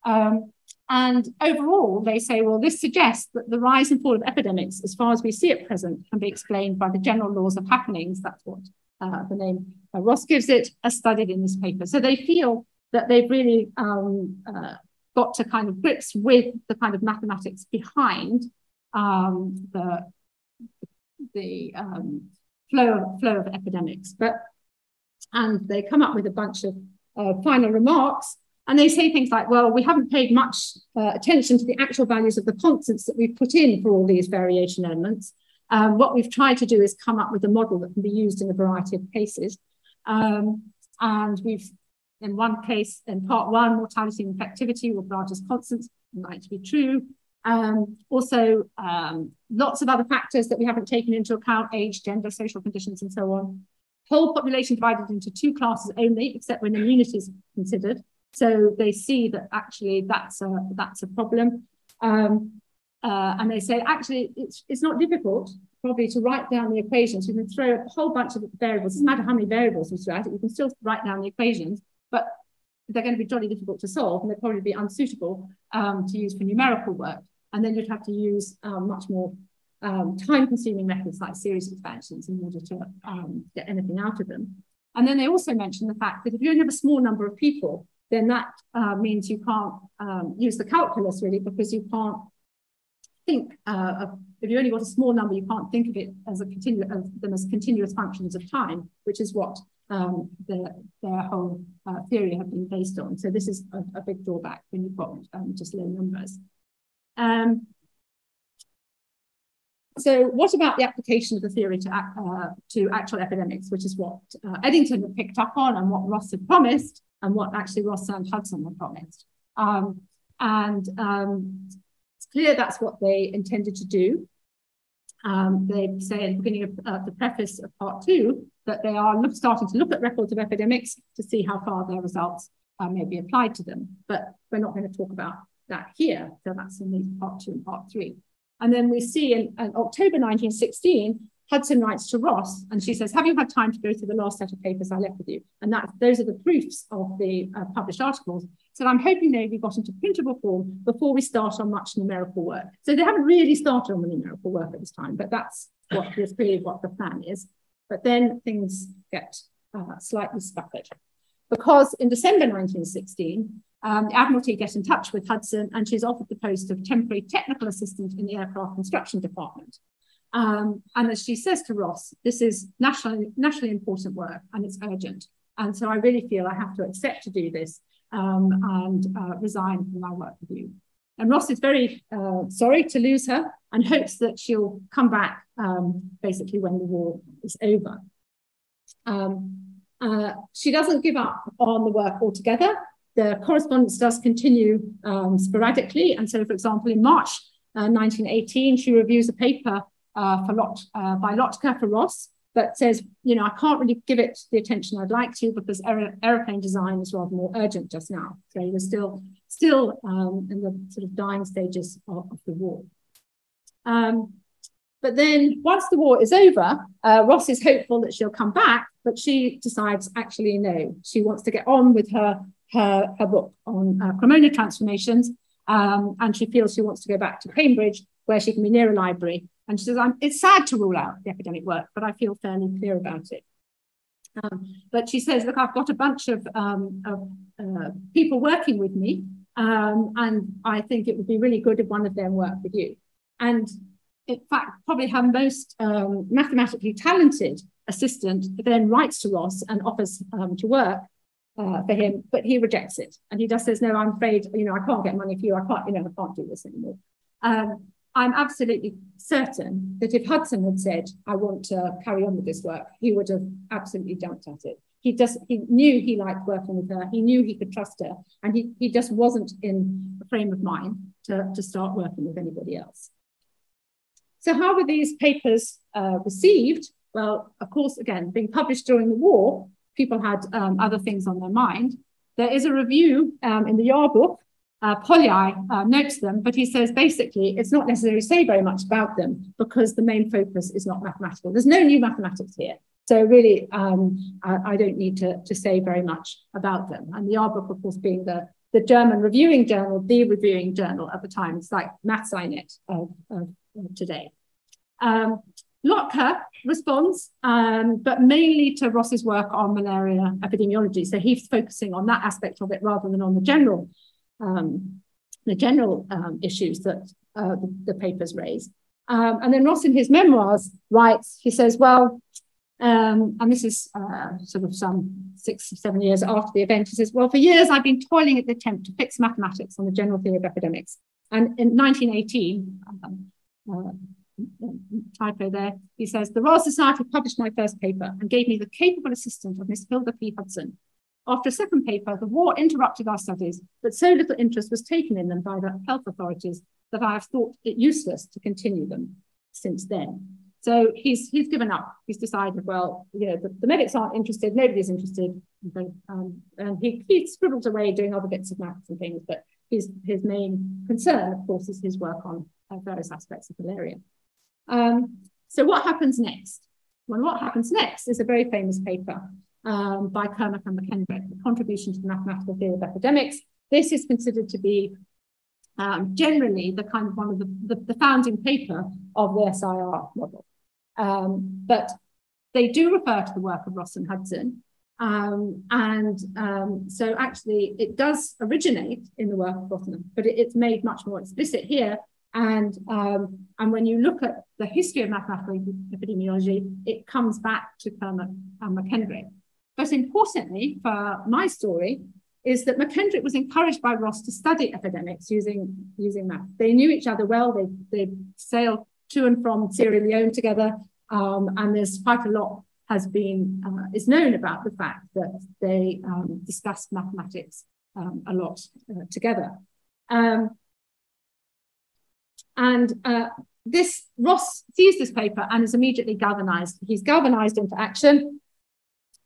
Um, and overall, they say, well, this suggests that the rise and fall of epidemics, as far as we see at present, can be explained by the general laws of happenings. That's what uh, the name uh, Ross gives it, as studied in this paper. So they feel that they've really um, uh, got to kind of grips with the kind of mathematics behind um, the, the um, flow, of, flow of epidemics. But and they come up with a bunch of uh, final remarks and they say things like, well, we haven't paid much uh, attention to the actual values of the constants that we've put in for all these variation elements. Um, what we've tried to do is come up with a model that can be used in a variety of cases. Um, and we've in one case, in part one, mortality and infectivity were brought as constants, might be true. Um, also, um, lots of other factors that we haven't taken into account, age, gender, social conditions, and so on. Whole population divided into two classes only, except when immunity is considered. So they see that actually that's a, that's a problem. Um, uh, and they say, actually, it's, it's not difficult probably to write down the equations. You can throw a whole bunch of variables. It doesn't matter how many variables you throw at it, you can still write down the equations but they're going to be jolly difficult to solve and they'll probably be unsuitable um, to use for numerical work. And then you'd have to use um, much more um, time-consuming methods like series expansions in order to um, get anything out of them. And then they also mentioned the fact that if you only have a small number of people, then that uh, means you can't um, use the calculus really because you can't think uh, of, if you only got a small number, you can't think of it as a continu of them as continuous functions of time, which is what um, the, their whole uh, theory have been based on. So this is a, a big drawback when you've got um, just low numbers. Um, so what about the application of the theory to, uh, to actual epidemics, which is what uh, Eddington had picked up on and what Ross had promised and what actually Ross and Hudson had promised. Um, and um, it's clear that's what they intended to do. Um, they say at the beginning of uh, the preface of part two that they are look, starting to look at records of epidemics to see how far their results uh, may be applied to them. But we're not going to talk about that here. So that's in part two and part three. And then we see in, in October 1916, Hudson writes to Ross and she says, have you had time to go through the last set of papers I left with you? And that those are the proofs of the uh, published articles. So I'm hoping they'll be got into printable form before we start on much numerical work. So they haven't really started on the numerical work at this time, but that's what is clearly what the plan is. But then things get uh, slightly scuppered. Because in December 1916, um, the Admiralty get in touch with Hudson and she's offered the post of temporary technical assistant in the aircraft construction department. Um, and as she says to Ross, this is nationally, nationally important work and it's urgent. And so I really feel I have to accept to do this um, and uh, resign from my work with you. And Ross is very uh, sorry to lose her and hopes that she'll come back um, basically when the war is over. Um, uh, she doesn't give up on the work altogether the correspondence does continue um, sporadically. And so, for example, in March uh, 1918, she reviews a paper uh, for Lot, uh, by Lotka for Ross that says, you know, I can't really give it the attention I'd like to because aer aeroplane design is rather more urgent just now. So we're still, still um, in the sort of dying stages of, of the war. Um, but then once the war is over, uh, Ross is hopeful that she'll come back, but she decides actually no, she wants to get on with her her, her book on uh, Cremona transformations. Um, and she feels she wants to go back to Cambridge where she can be near a library. And she says, it's sad to rule out the academic work, but I feel fairly clear about it. Um, but she says, look, I've got a bunch of, um, of uh, people working with me, um, and I think it would be really good if one of them worked with you. And in fact, probably her most um, mathematically talented assistant then writes to Ross and offers um, to work uh, for him, but he rejects it. And he just says, no, I'm afraid, you know, I can't get money for you. I can't, you know, I can't do this anymore. Um, I'm absolutely certain that if Hudson had said, I want to carry on with this work, he would have absolutely jumped at it. He just, he knew he liked working with her. He knew he could trust her. And he, he just wasn't in a frame of mind to, to start working with anybody else. So how were these papers uh, received? Well, of course, again, being published during the war, people had um, other things on their mind. There is a review um, in the Jahrbuch. Uh, Pollyi uh, notes them, but he says basically it's not necessary to say very much about them because the main focus is not mathematical. There's no new mathematics here. So really, um, I, I, don't need to, to say very much about them. And the Jahrbuch, of course, being the, the German reviewing journal, the reviewing journal at the time, it's like MathSciNet of, of, of today. Um, Lotka responds, um, but mainly to Ross's work on malaria epidemiology. So he's focusing on that aspect of it rather than on the general, um, the general um, issues that uh, the, the, papers raise. Um, and then Ross in his memoirs writes, he says, well, um, and this is uh, sort of some six or seven years after the event, he says, well, for years I've been toiling at the attempt to fix mathematics on the general theory of epidemics. And in 1918, um, uh, typo there. He says, the Royal Society published my first paper and gave me the capable assistance of Miss Hilda P. Hudson. After a second paper, the war interrupted our studies, but so little interest was taken in them by the health authorities that I have thought it useless to continue them since then. So he's he's given up. He's decided, well, you know, the, the medics aren't interested, nobody's interested. Um, and he, he scribbles away doing other bits of maths and things, but his, his main concern, of course, is his work on uh, various aspects of malaria. Um, so what happens next? Well, what happens next is a very famous paper um, by Kermack and McKendrick, the contribution to the mathematical theory of epidemics. This is considered to be um, generally the kind of one of the, the, the, founding paper of the SIR model. Um, but they do refer to the work of Ross and Hudson. Um, and um, so actually it does originate in the work of Rothman, but it, it's made much more explicit here. And, um, and when you look at the history of mathematical epidemiology, it comes back to Kermack and McKendrick. But importantly for my story is that McKendrick was encouraged by Ross to study epidemics using, using math. They knew each other well. They, they sailed to and from Sierra Leone together. Um, and there's quite a lot has been uh, is known about the fact that they um, discussed mathematics um, a lot uh, together. Um, and uh, this Ross sees this paper and is immediately galvanized. He's galvanized into action,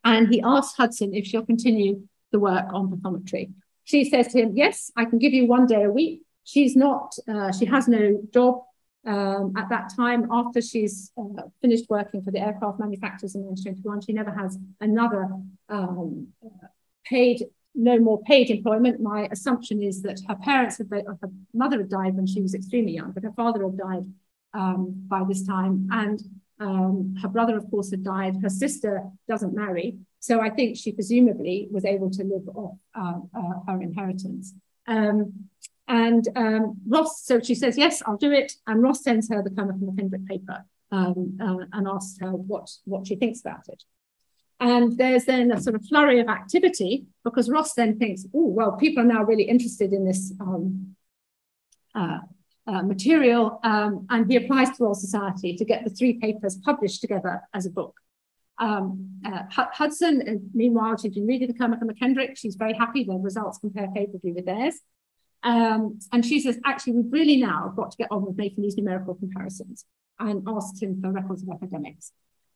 and he asks Hudson if she'll continue the work on pathometry. She says to him, "Yes, I can give you one day a week." She's not. Uh, she has no job um, at that time, after she's uh, finished working for the aircraft manufacturers in 1921, she never has another um, paid, no more paid employment. My assumption is that her parents, had, her mother had died when she was extremely young, but her father had died um, by this time. And um, her brother, of course, had died. Her sister doesn't marry. So I think she presumably was able to live off uh, uh, her inheritance. Um, and um, Ross, so she says, yes, I'll do it. And Ross sends her the Kermack and McKendrick paper um, uh, and asks her what, what she thinks about it. And there's then a sort of flurry of activity because Ross then thinks, oh, well, people are now really interested in this um, uh, uh, material. Um, and he applies to Royal Society to get the three papers published together as a book. Um, uh, Hudson, meanwhile, she's been reading the Kermack and McKendrick. She's very happy. The results compare favorably with theirs. Um, and she says, actually, we've really now got to get on with making these numerical comparisons and asked him for records of epidemics.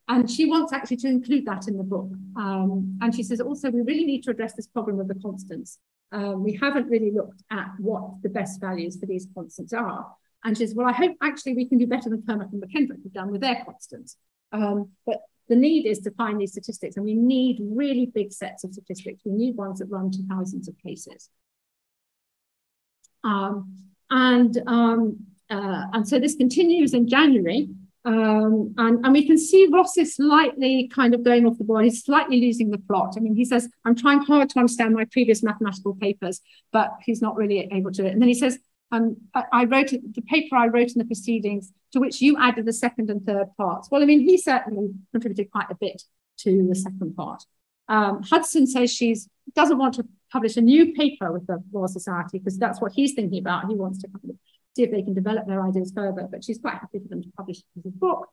And she wants actually to include that in the book. Um, and she says, also, we really need to address this problem of the constants. Um, we haven't really looked at what the best values for these constants are. And she says, well, I hope actually we can do better than Kermack and McKendrick have done with their constants. Um, but the need is to find these statistics, and we need really big sets of statistics. We need ones that run to thousands of cases. Um, and, um, uh, and so this continues in January. Um, and, and we can see Ross is slightly kind of going off the board. He's slightly losing the plot. I mean, he says, I'm trying hard to understand my previous mathematical papers, but he's not really able to. And then he says, um, I wrote the paper I wrote in the proceedings to which you added the second and third parts. Well, I mean, he certainly contributed quite a bit to the second part. Um, Hudson says she doesn't want to publish a new paper with the Royal Society because that's what he's thinking about. He wants to kind of see if they can develop their ideas further, but she's quite happy for them to publish a book.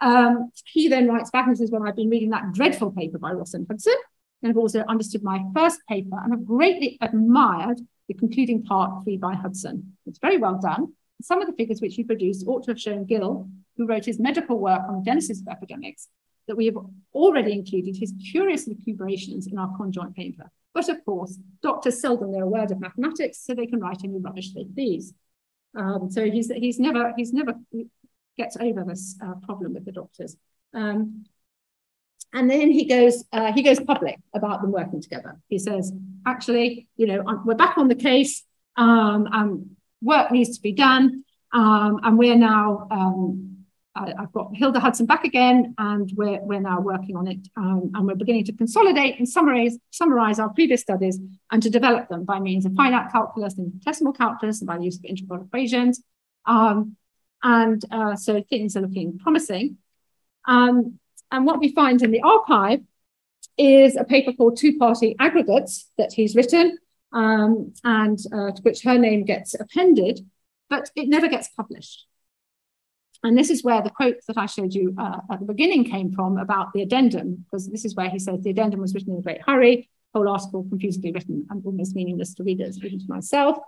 Um, he then writes back and says, Well, I've been reading that dreadful paper by Ross and Hudson, and I've also understood my first paper and have greatly admired the concluding part three by Hudson. It's very well done. Some of the figures which he produced ought to have shown Gill, who wrote his medical work on the genesis of epidemics, that we have already included his curious lucubrations in our conjoint paper. But of course, doctors seldom know a word of mathematics, so they can write any rubbish they please. Um, so he's he's never he's never gets over this uh, problem with the doctors. Um, and then he goes uh, he goes public about them working together. He says, actually, you know, we're back on the case, um, and work needs to be done, um, and we're now um, I, have got Hilda Hudson back again, and we're, we're now working on it. Um, and we're beginning to consolidate and summarize, summarize our previous studies and to develop them by means of finite calculus and decimal calculus and by the use of integral equations. Um, and uh, so things are looking promising. Um, and what we find in the archive is a paper called Two Party Aggregates that he's written, um, and uh, to which her name gets appended, but it never gets published. And this is where the quote that I showed you uh, at the beginning came from about the addendum, because this is where he says the addendum was written in a great hurry, whole article confusedly written and almost meaningless to readers, even to myself.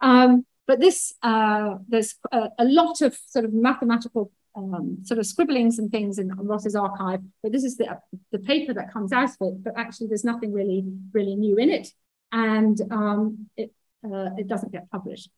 Um, but this, uh, there's a, a, lot of sort of mathematical um, sort of scribblings and things in Ross's archive, but this is the, the paper that comes out of it, but actually there's nothing really, really new in it. And um, it, uh, it doesn't get published.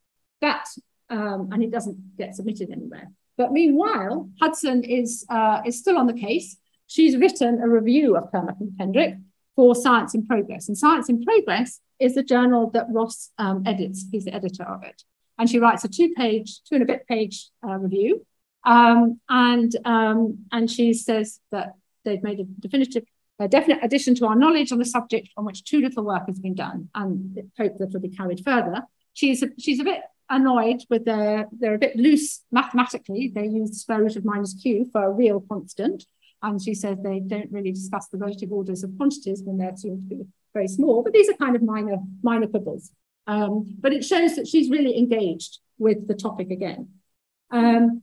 That, um, and it doesn't get submitted anywhere. But meanwhile, Hudson is, uh, is still on the case. She's written a review of Kermack and Kendrick for Science in Progress. And Science in Progress is the journal that Ross um, edits. He's the editor of it. and she writes a two-page, two and a bit page uh, review. Um, and um, and she says that they've made a definitive, a definite addition to our knowledge on the subject on which too little work has been done, and hope that will be carried further. She's a, she's a bit annoyed with their they're a bit loose mathematically. They use the square root of minus q for a real constant, and she says they don't really discuss the relative orders of quantities when they're assumed to be very small. But these are kind of minor minor quibbles. Um, but it shows that she's really engaged with the topic again. Um,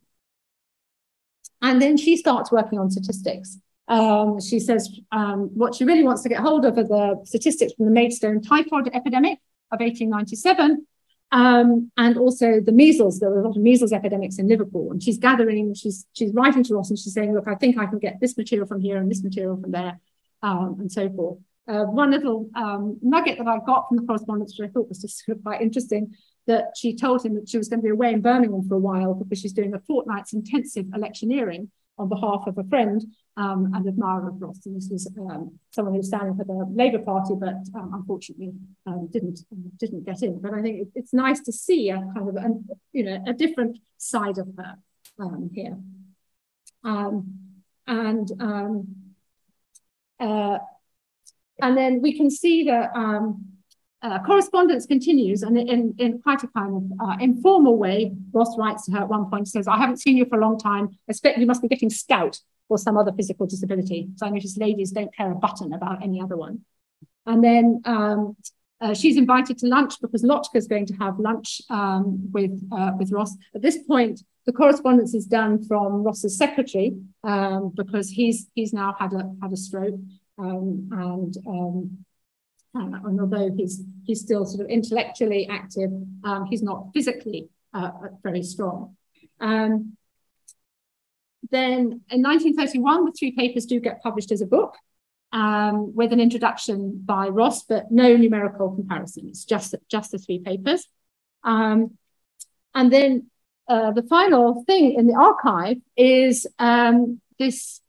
and then she starts working on statistics. Um, she says um, what she really wants to get hold of are the statistics from the Maidstone typhoid epidemic of 1897, um, and also the measles. There were a lot of measles epidemics in Liverpool, and she's gathering, she's she's writing to Ross, and she's saying, "Look, I think I can get this material from here and this material from there, um, and so forth." Uh, one little um, nugget that I got from the correspondence, which I thought was just quite interesting, that she told him that she was going to be away in Birmingham for a while because she's doing a fortnight's intensive electioneering on behalf of a friend um, and admirer of Ross. And this was um, someone who was standing for the Labour Party, but um, unfortunately um, didn't didn't get in. But I think it, it's nice to see a kind of a, you know a different side of her um, here. Um, and uh, and then we can see that uh, correspondence continues, and in, in quite a kind of uh, informal way, Ross writes to her at one point, says, I haven't seen you for a long time. I expect you must be getting stout or some other physical disability. So I notice ladies don't care a button about any other one. And then um, uh, she's invited to lunch because Lotka is going to have lunch um, with, uh, with Ross. At this point, the correspondence is done from Ross's secretary um, because he's, he's now had a, had a stroke. Um, and, um, uh, and although he's, he's still sort of intellectually active, um, he's not physically uh, very strong. Um, then in 1931, the three papers do get published as a book um, with an introduction by Ross, but no numerical comparison. It's just, just the three papers. Um, and then uh, the final thing in the archive is um, this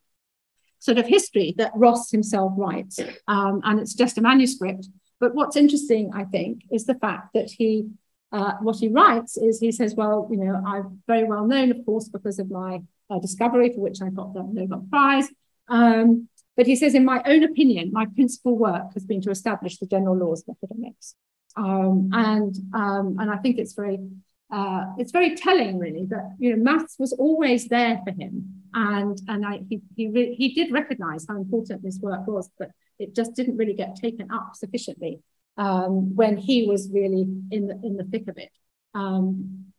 sort of history that Ross himself writes. Um, and it's just a manuscript. But what's interesting, I think, is the fact that he, uh, what he writes is he says, well, you know, I'm very well known, of course, because of my uh, discovery for which I got the Nobel Prize. Um, but he says, in my own opinion, my principal work has been to establish the general laws of epidemics. Um, and, um, and I think it's very uh, it's very telling, really, that you know maths was always there for him, and and I, he he re- he did recognise how important this work was, but it just didn't really get taken up sufficiently um, when he was really in the in the thick of it. Um,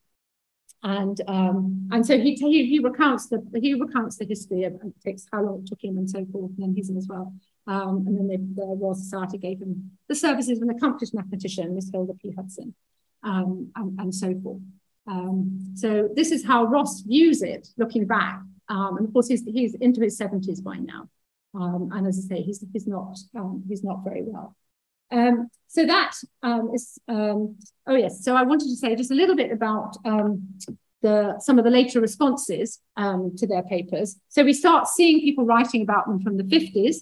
and um, and so he, he he recounts the he recounts the history of takes how long it took him and so forth, and then he's in as well. Um, and then the, the Royal Society gave him the services of an accomplished mathematician, Miss Hilda P. Hudson um, and, and, so forth. Um, so this is how Ross views it, looking back. Um, and of course, he's, he's into his 70s by now. Um, and as I say, he's, he's, not, um, he's not very well. Um, so that is, oh yes, so I wanted to say just a little bit about the, some of the later responses to their papers. So we start seeing people writing about them from the 50s,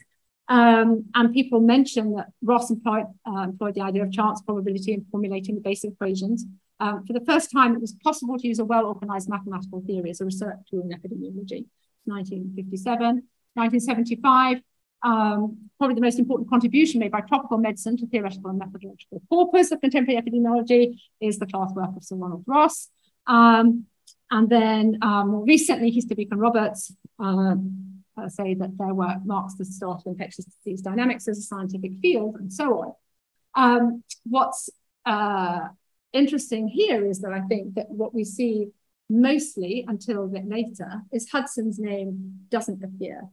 um, and people mention that Ross employed, uh, employed, the idea of chance probability in formulating the basic equations. Um, for the first time, it was possible to use a well-organized mathematical theory as a research tool in epidemiology. 1957, 1975, um, probably the most important contribution made by tropical medicine to theoretical and methodological corpus of contemporary epidemiology is the class work of Sir Ronald Ross. Um, and then um, more recently, Heesterbeek and Roberts um, uh, say that their work marks the start of infectious disease dynamics as a scientific field and so on. Um, what's uh, interesting here is that I think that what we see mostly until a bit later is Hudson's name doesn't appear.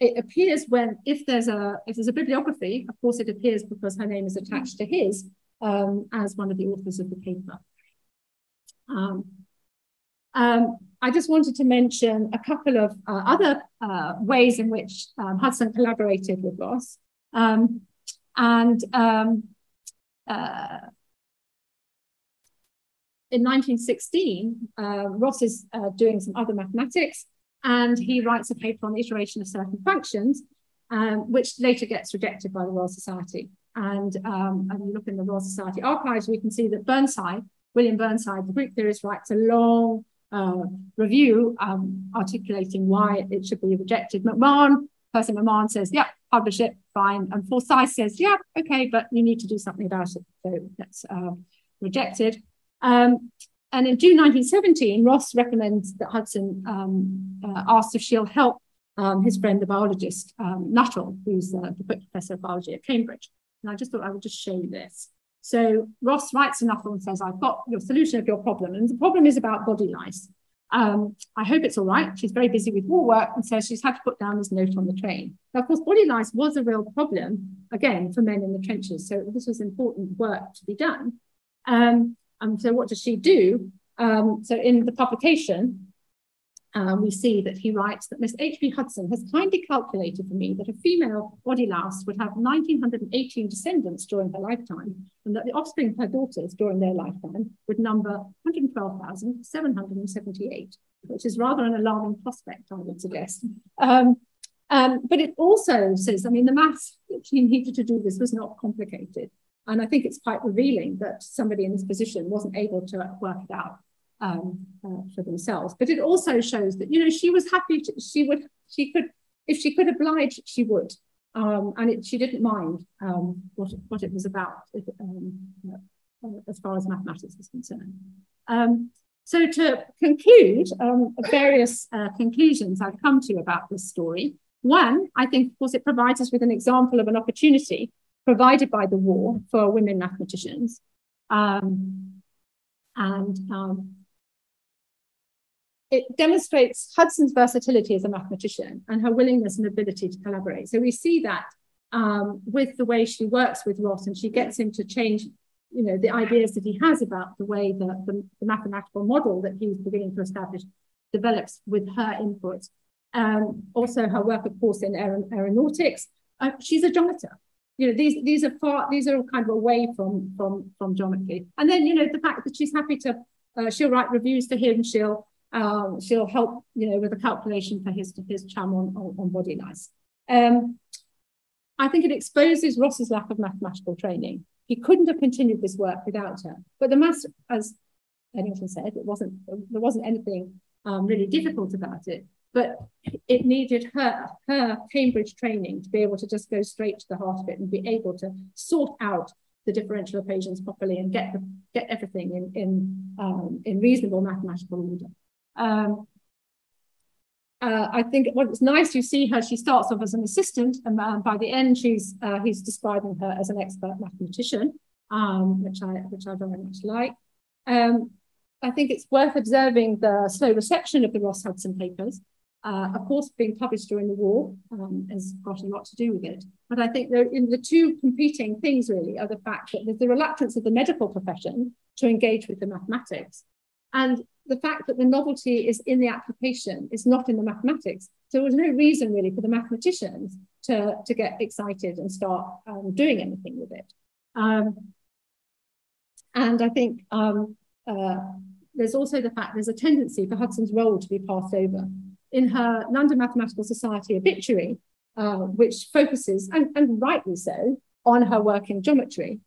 It appears when, if there's a if there's a bibliography, of course it appears because her name is attached to his um, as one of the authors of the paper. Um, um, I just wanted to mention a couple of uh, other uh, ways in which um, Hudson collaborated with Ross. Um, and um, uh, in 1916, uh, Ross is uh, doing some other mathematics, and he writes a paper on the iteration of certain functions, um, which later gets rejected by the Royal Society. And, um, you look in the Royal Society archives, we can see that Burnside William Burnside, the group theorist, writes a long uh, review um, articulating why it should be rejected. MacMahon, Percy MacMahon says, yeah, publish it, fine. And Forsyth says, yeah, okay, but you need to do something about it. So that's uh, rejected. Um, and in June 1917, Ross recommends that Hudson um, uh, asks if she'll help um, his friend, the biologist, um, Nuttall, who's uh, the professor of biology at Cambridge. And I just thought I would just show you this. So Ross writes Nuttall and says, I've got your solution of your problem. And the problem is about body lice. Um, I hope it's all right. She's very busy with war work and says she's had to put down this note on the train. Now, of course, body lice was a real problem, again, for men in the trenches. So this was important work to be done. Um, and so what does she do? Um, so in the publication, um, we see that he writes that Miss H.B. Hudson has kindly calculated for me that a female body louse would have 1,918 descendants during her lifetime, and that the offspring of her daughters during their lifetime would number 112,778, which is rather an alarming prospect, I would suggest. Um, um, but it also says, I mean, the maths that she needed to do this was not complicated. And I think it's quite revealing that somebody in this position wasn't able to work it out um, uh, for themselves. But it also shows that, you know, she was happy, to, she would, she could, if she could oblige, she would. Um, and it, she didn't mind um, what, what it was about if, um, uh, as far as mathematics was concerned. Um, so to conclude, um, various uh, conclusions I've come to about this story. One, I think, of course, it provides us with an example of an opportunity provided by the war for women mathematicians. Um, and it demonstrates Hudson's versatility as a mathematician and her willingness and ability to collaborate. So we see that um, with the way she works with Ross and she gets him to change you know, the ideas that he has about the way that the, the mathematical model that he's beginning to establish develops with her input. Um, also her work, of course, in aeronautics. Uh, she's a geometer you know these these are far these are all kind of away from from from geometry and then you know the fact that she's happy to uh, she'll write reviews for him she'll um, she'll help you know with the calculation for his his chum on, on, on body lice um, i think it exposes ross's lack of mathematical training. He couldn't have continued this work without her. But the maths as Eddington said it wasn't there wasn't anything um, really difficult about it. But it needed her, her Cambridge training to be able to just go straight to the heart of it and be able to sort out the differential equations properly and get the, get everything in in um, in reasonable mathematical order. Um, uh, I think well, it's nice you see her. She starts off as an assistant, and uh, by the end, she's uh, he's describing her as an expert mathematician, um, which I which I very much like. Um, I think it's worth observing the slow reception of the Ross Hudson papers. Uh, of course, being published during the war um, has got a lot to do with it. But I think in the two competing things really are the fact that there's the reluctance of the medical profession to engage with the mathematics, and the fact that the novelty is in the application, is not in the mathematics. So there was no reason really for the mathematicians to, to get excited and start um, doing anything with it. Um, and I think um, uh, there's also the fact there's a tendency for Hudson's role to be passed over in her London Mathematical Society obituary, uh, which focuses, and, and, rightly so, on her work in geometry.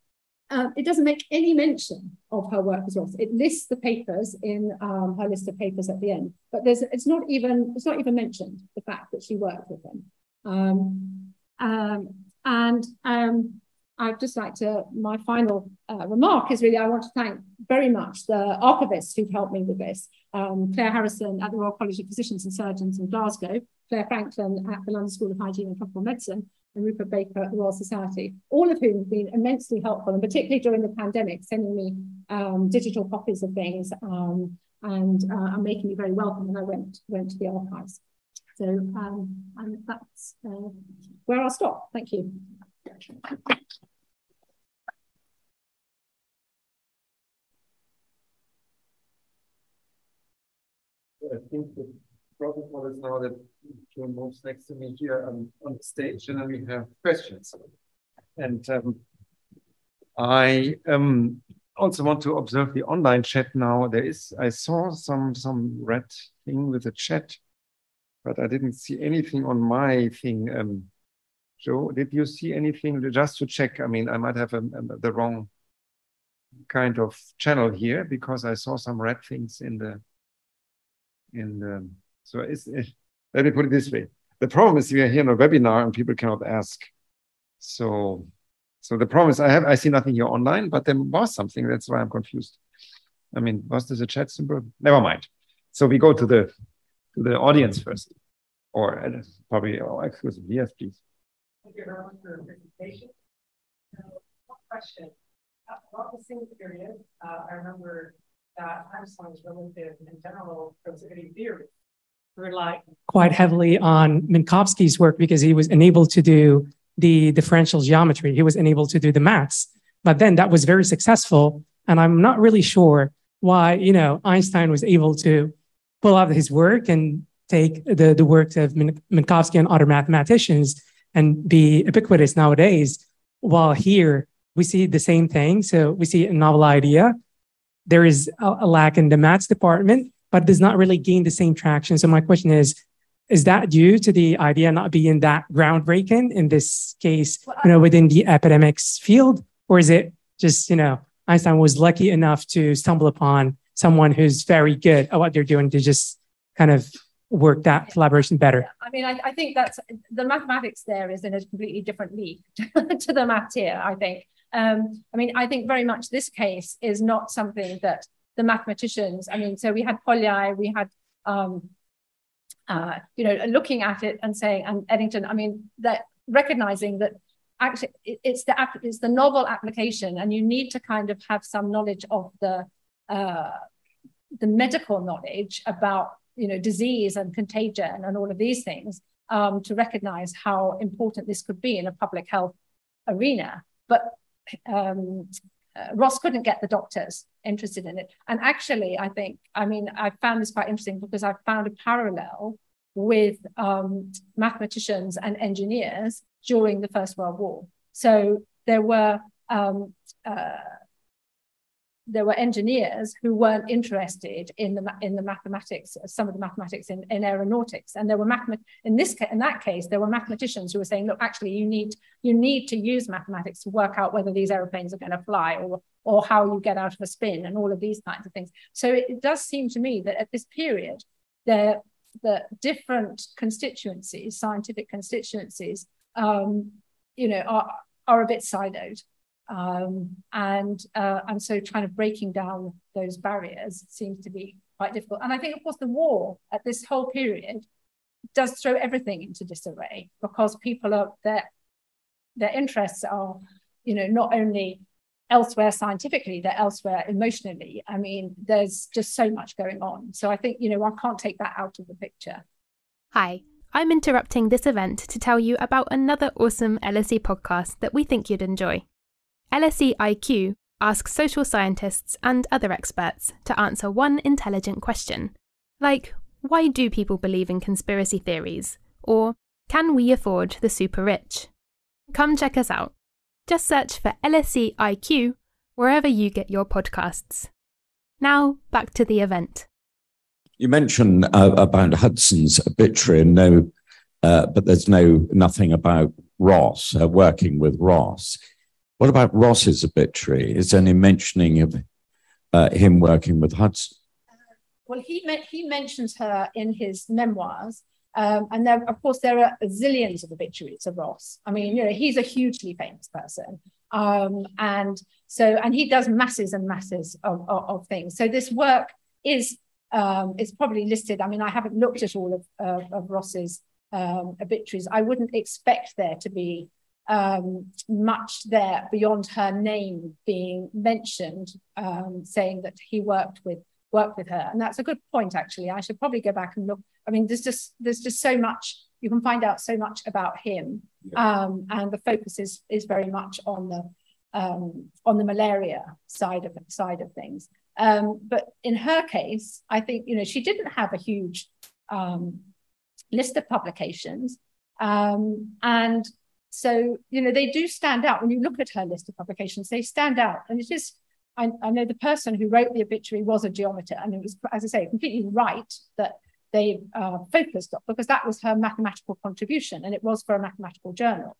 Uh, it doesn't make any mention of her work as well. It lists the papers in um, her list of papers at the end, but there's it's not even it's not even mentioned the fact that she worked with him. Um, um, and um, I'd just like to, my final uh, remark is really I want to thank very much the archivists who've helped me with this. Um, Claire Harrison at the Royal College of Physicians and Surgeons in Glasgow, Claire Franklin at the London School of Hygiene and Tropical Medicine, and Rupert Baker at the Royal Society, all of whom have been immensely helpful, and particularly during the pandemic, sending me um, digital copies of things um, and, uh, making me very welcome when I went, went to the archives. So um, and that's uh, where I'll stop. Thank you. Protocol is now that Joan moves next to me here on, on the stage, and then we have questions. And um, I um, also want to observe the online chat now. There is, I saw some some red thing with the chat, but I didn't see anything on my thing. Um, Joe, did you see anything? Just to check. I mean, I might have a, um, a, um, the wrong kind of channel here because I saw some red things in the in the so it's it, let me put it this way. The problem is we are here in a webinar and people cannot ask. So so the problem is I have I see nothing here online, but there was something. That's why I'm confused. I mean, was this a chat symbol? Never mind. So we go to the to the audience first, or uh, probably oh, excuse me, yes, please. Thank you very much for your presentation. So, one question about the same period, uh, I remember that Einstein's relative and general relativity theory relied quite heavily on Minkowski's work because he was unable to do the differential geometry. He was unable to do the maths. But then that was very successful. And I'm not really sure why, you know, Einstein was able to pull out his work and take the, the works of Minkowski and other mathematicians and be ubiquitous nowadays, while here we see the same thing. So we see a novel idea. There is a, a lack in the maths department, but does not really gain the same traction. So my question is, is that due to the idea not being that groundbreaking in this case, you know, within the epidemics field? Or is it just, you know, Einstein was lucky enough to stumble upon someone who's very good at what they're doing to just kind of work that collaboration better? I mean, I, I think that's the mathematics there is in a completely different league to the maths here, I think. Um, I mean, I think very much this case is not something that the mathematicians, I mean, so we had Polyai, we had, um, uh, you know, looking at it and saying, and Eddington, I mean, that recognizing that actually it's the it's the novel application, and you need to kind of have some knowledge of the uh, the medical knowledge about you know disease and contagion and all of these things um, to recognize how important this could be in a public health arena. But um, uh, Ross couldn't get the doctors interested in it. And actually, I think, I mean, I found this quite interesting because I found a parallel with um, mathematicians and engineers during the First World War. So there were um, uh, there were engineers who weren't interested in the in the mathematics, some of the mathematics in, in aeronautics, and there were mathemat- in this in that case there were mathematicians who were saying, look, actually you need you need to use mathematics to work out whether these aeroplanes are going to fly or or how you get out of a spin and all of these kinds of things. So it, it does seem to me that at this period, there the different constituencies, scientific constituencies, um, you know, are are a bit siloed. Um, and uh, and so kind of breaking down those barriers seems to be quite difficult. And I think, of course, the war at this whole period does throw everything into disarray because people are their their interests are, you know, not only elsewhere scientifically, they're elsewhere emotionally. I mean, there's just so much going on. So I think, you know, I can't take that out of the picture. Hi. I'm interrupting this event to tell you about another awesome LSE podcast that we think you'd enjoy. LSE IQ asks social scientists and other experts to answer one intelligent question, like why do people believe in conspiracy theories? Or can we afford the super rich? Come check us out. Just search for LSE IQ wherever you get your podcasts. Now, back to the event. You mentioned uh, about Hudson's obituary, and no, uh, but there's no nothing about Ross uh, working with Ross. What about Ross's obituary? Is there any mentioning of uh, him working with Hudson? well, he he mentions her in his memoirs, um, and there, of course, there are zillions of obituaries of Ross. I mean, you know, he's a hugely famous person, um, and so and he does masses and masses of, of, of things. So this work is um, is probably listed. I mean, I haven't looked at all of, of Ross's um, obituaries. I wouldn't expect there to be um, much there beyond her name being mentioned, um, saying that he worked with worked with her, and that's a good point. Actually, I should probably go back and look. I mean, there's just there's just so much you can find out so much about him, yeah. um, and the focus is is very much on the um, on the malaria side of side of things. Um, but in her case, I think you know she didn't have a huge um, list of publications, um, and so, you know, they do stand out when you look at her list of publications, they stand out. And it is, I, I know the person who wrote the obituary was a geometer, and it was, as I say, completely right that they uh, focused on because that was her mathematical contribution and it was for a mathematical journal.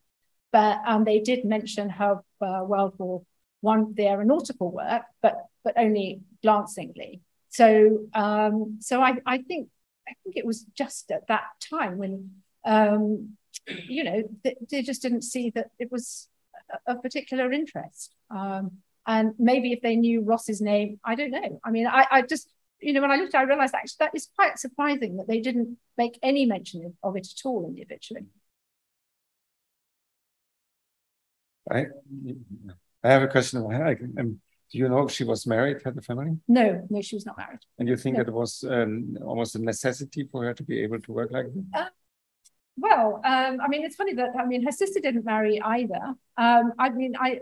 But um, they did mention her uh, World War one the aeronautical work, but but only glancingly. So um, so I, I think I think it was just at that time when um, you know they, they just didn't see that it was of particular interest. Um, and maybe if they knew Ross's name, I don't know. I mean, I, I just you know when I looked, I realised actually that is quite surprising that they didn't make any mention of it at all in the obituary. I, I have a question. Um, do you know if she was married, had a family? No, no, she was not married. And you think No. it was um, almost a necessity for her to be able to work like that? Well, um, I mean, it's funny that I mean her sister didn't marry either. Um, I mean, I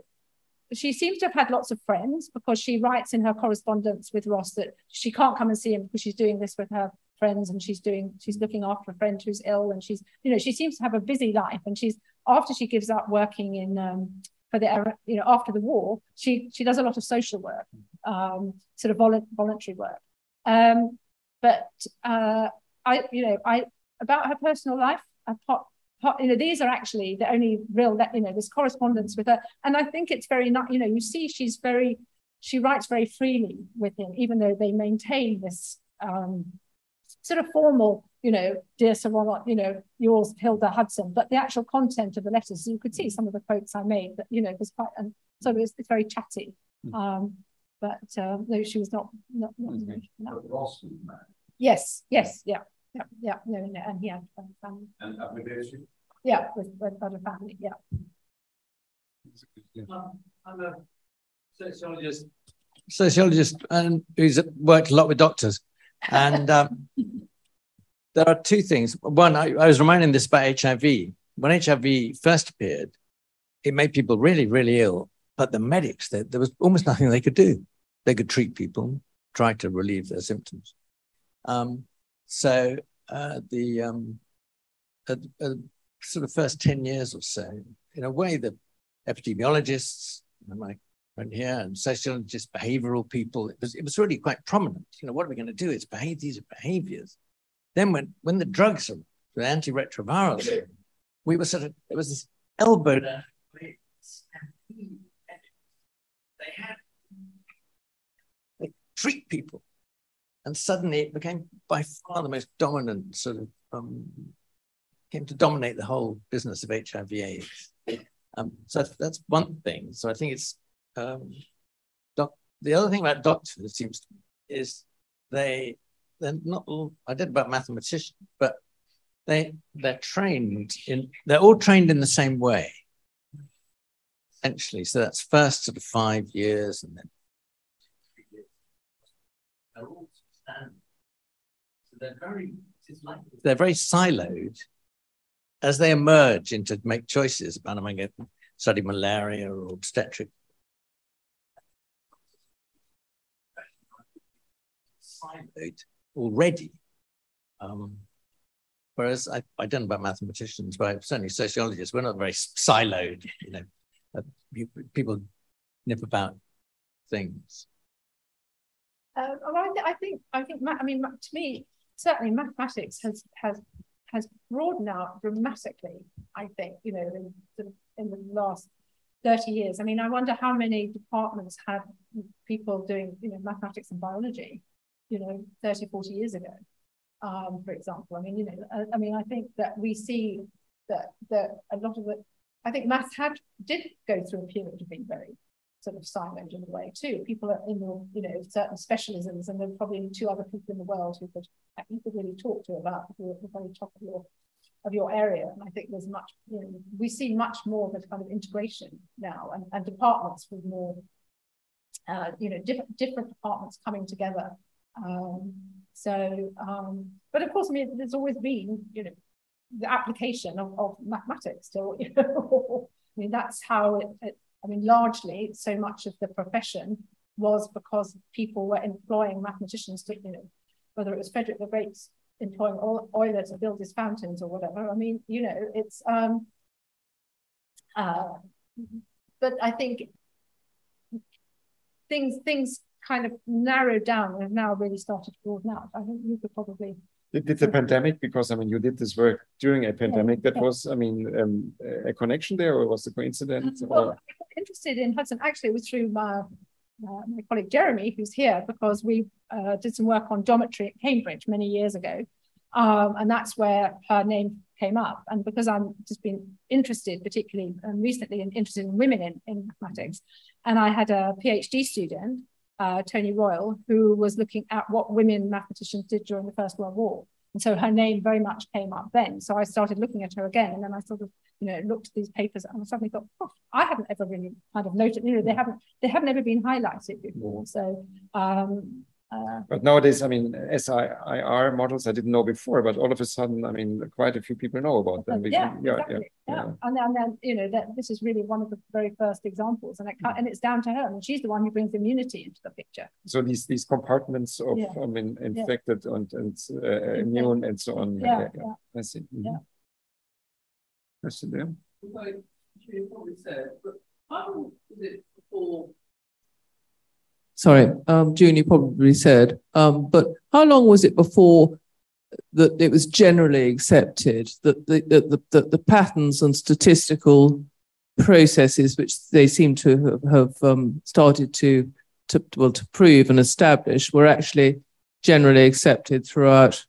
she seems to have had lots of friends because she writes in her correspondence with Ross that she can't come and see him because she's doing this with her friends and she's doing she's looking after a friend who's ill and she's you know she seems to have a busy life and she's after she gives up working in um, for the you know after the war she she does a lot of social work um, sort of volu- voluntary work um, but uh, I you know I about her personal life apart, apart- you know these are actually the only real you know this correspondence with her and I think it's very not you know you see she's very she writes very freely with him even though they maintain this um, sort of formal, you know, dear Sir Ronald, you know, yours, Hilda Hudson, but the actual content of the letters, you could see some of the quotes I made that, you know, was quite, and so it's, it's very chatty. Um, but uh, no, she was not, not, not no. Ross was married. Yes, yes, yeah, yeah, yeah, no, no, and he had a family. And with? Yeah, with, with, with a family, yeah. Um, I'm a sociologist. Sociologist and who's worked a lot with doctors. And um, there are two things. One, I, I was reminding this about HIV. When HIV first appeared, it made people really, really ill. But the medics, there, there was almost nothing they could do. They could treat people, try to relieve their symptoms. Um, so uh, the um, uh, uh, sort of first 10 years or so, in a way, the epidemiologists, and my friend here, and sociologists, behavioral people, it was, it was really quite prominent. You know, what are we going to do? It's behave, these are behaviors. Then when, when the drugs are, the antiretrovirals, we were sort of, there was this elbow down. They had, they treat people. And suddenly it became by far the most dominant sort of, um, came to dominate the whole business of HIV AIDS. Um, so that's, one thing. So I think it's um, the other thing about doctors seems to is they they're not all I did about mathematicians, but they they're trained in they're all trained in the same way. Essentially. So that's first sort of five years and then they're standard. So they're very like they're very siloed as they emerge into make choices about am I going to study malaria or obstetric siloed already. Um, whereas I, I don't know about mathematicians, but certainly sociologists, we're not very siloed, you know, uh, people nip about things. Uh, well, I, th- I think I think I mean to me certainly mathematics has has has broadened out dramatically. I think you know in the, in the last thirty years. I mean, I wonder how many departments had people doing you know mathematics and biology, you know, 30, 40 years ago, um, for example. I mean, you know, I, I mean, I think that we see that that a lot of it. I think maths had did go through a period of being very sort of siloed in a way too. People are in the, you know, certain specialisms, and there are probably two other people in the world who could you could really talk to about at the very top of your of your area. And I think there's much, you know, we see much more of a kind of integration now, and, and departments with more, uh, you know, different different departments coming together. Um, so, um, but of course, I mean, there's always been, you know, the application of, of mathematics. So, you know, I mean, that's how it, it I mean, largely so much of the profession was because people were employing mathematicians to, you know, whether it was Frederick the Great's employing Euler to build his fountains or whatever. I mean, you know, it's, um, uh, but I think things, things kind of narrowed down and have now really started to broaden out. I think you could probably Did, the pandemic, because I mean, you did this work during a pandemic, that was, I mean, um, a connection there or was it a coincidence? Well, Or, interested in Hudson, actually, it was through my, uh, my colleague Jeremy, who's here, because we uh, did some work on geometry at Cambridge many years ago. Um, and that's where her name came up. And because I'm just been interested, particularly um, recently, in, interested in women in, in mathematics, and I had a PhD student, uh, Tony Royle, who was looking at what women mathematicians did during the First World War. And so her name very much came up then. So I started looking at her again, and then I sort of, you know, looked at these papers, and I suddenly thought, oh, I haven't ever really kind of noted, you know, they haven't they haven't ever been highlighted before. So um, uh, but nowadays, I mean, SIR models I didn't know before, but all of a sudden, I mean, quite a few people know about them. Yeah, yeah, exactly. yeah, yeah. And, and then you know that this is really one of the very first examples, and it mm. and it's down to her, I and she's the one who brings immunity into the picture. So these these compartments of yeah. I mean, infected yeah. and and uh, immune and so on. Yeah, yeah. I see. Mm -hmm. Yeah. Question there. Like you probably said, but how is it before sorry, um, June, you probably said, um, but how long was it before that it was generally accepted that the, the, the, the patterns and statistical processes which they seem to have, have um, started to, to, well, to prove and establish were actually generally accepted throughout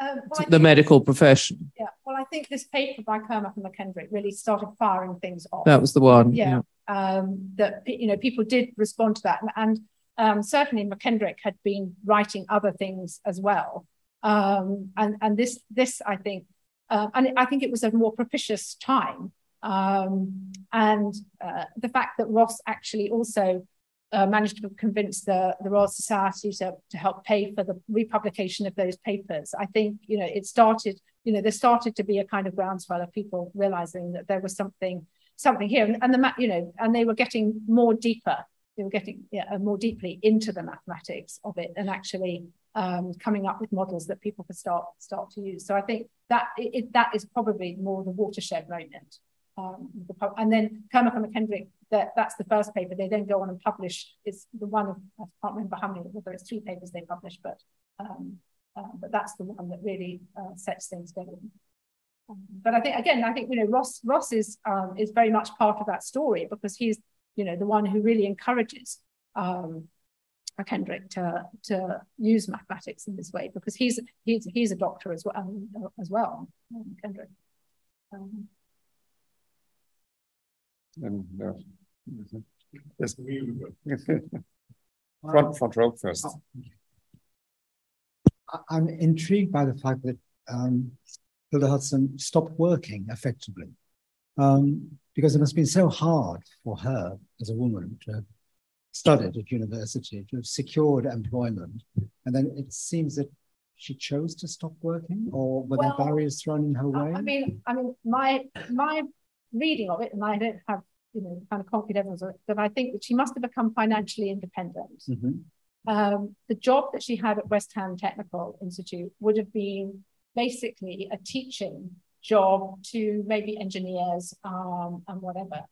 well, the medical profession. Yeah, think this paper by Kermack and McKendrick really started firing things off. That was the one. Yeah, yeah um, that you know people did respond to that, and, and um, certainly McKendrick had been writing other things as well, um, and and this this I think, uh, and I think it was a more propitious time, um, and uh, the fact that Ross actually also. Uh, managed to convince the, the Royal Society to, to help pay for the republication of those papers. I think, you know, it started, you know, there started to be a kind of groundswell of people realizing that there was something something here. And, and the you know, and they were getting more deeper. They were getting yeah, uh, more deeply into the mathematics of it and actually um, coming up with models that people could start start to use. So I think that it, that is probably more the watershed moment. Um, the, and then Kermack and McKendrick, that, that's the first paper. They then go on and publish. It's the one of I can't remember how many, whether it's three papers they publish, but um, uh, but that's the one that really uh, sets things going but I think again, I think you know Ross Ross is um, is very much part of that story because he's you know the one who really encourages um, Kendrick to to use mathematics in this way because he's he's he's a doctor as well um, as well um, Kendrick. Um, and, uh, yes. front front row first. I'm intrigued by the fact that um, Hilda Hudson stopped working effectively. Um, because it must have been so hard for her as a woman to have studied at university, to have secured employment. And then it seems that she chose to stop working or were well, there barriers thrown in her way? I mean, I mean, my my reading of it, and I don't have you know kind of concrete evidence of it, but I think that she must have become financially independent. Mm-hmm. Um, the job that she had at West Ham Technical Institute would have been basically a teaching job to maybe engineers um, and whatever.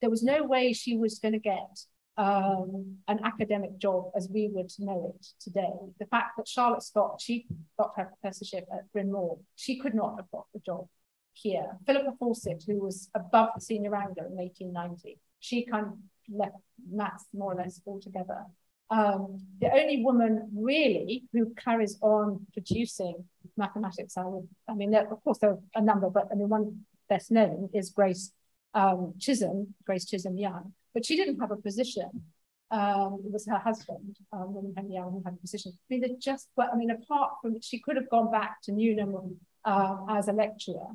There was no way she was going to get um, an academic job as we would know it today. The fact that Charlotte Scott, she got her professorship at Bryn Mawr, she could not have got the job here. Philippa Fawcett, who was above the senior wrangler in 1890, she kind of left maths more or less altogether. Um, the only woman really who carries on producing mathematics, I would, I mean, there, of course, there are a number, but I mean, one best known is Grace um, Chisholm, Grace Chisholm Young, but she didn't have a position. Um, it was her husband, um, William Henry Young, who had a position. I mean, they just, well, I mean, apart from, she could have gone back to Newnham uh, as a lecturer,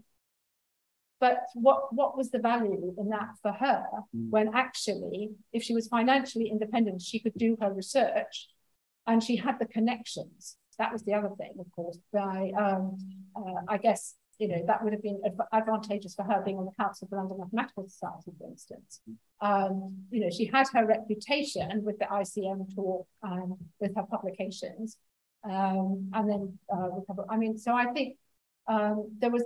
but what, what was the value in that for her mm. when actually, if she was financially independent, she could do her research and she had the connections. That was the other thing, of course. By, um, uh, I guess, you know, that would have been adv advantageous for her being on the Council of the London Mathematical Society, for instance. Um, you know, she had her reputation with the ICM talk and with her publications. Um, and then, uh, with her, I mean, so I think um, there was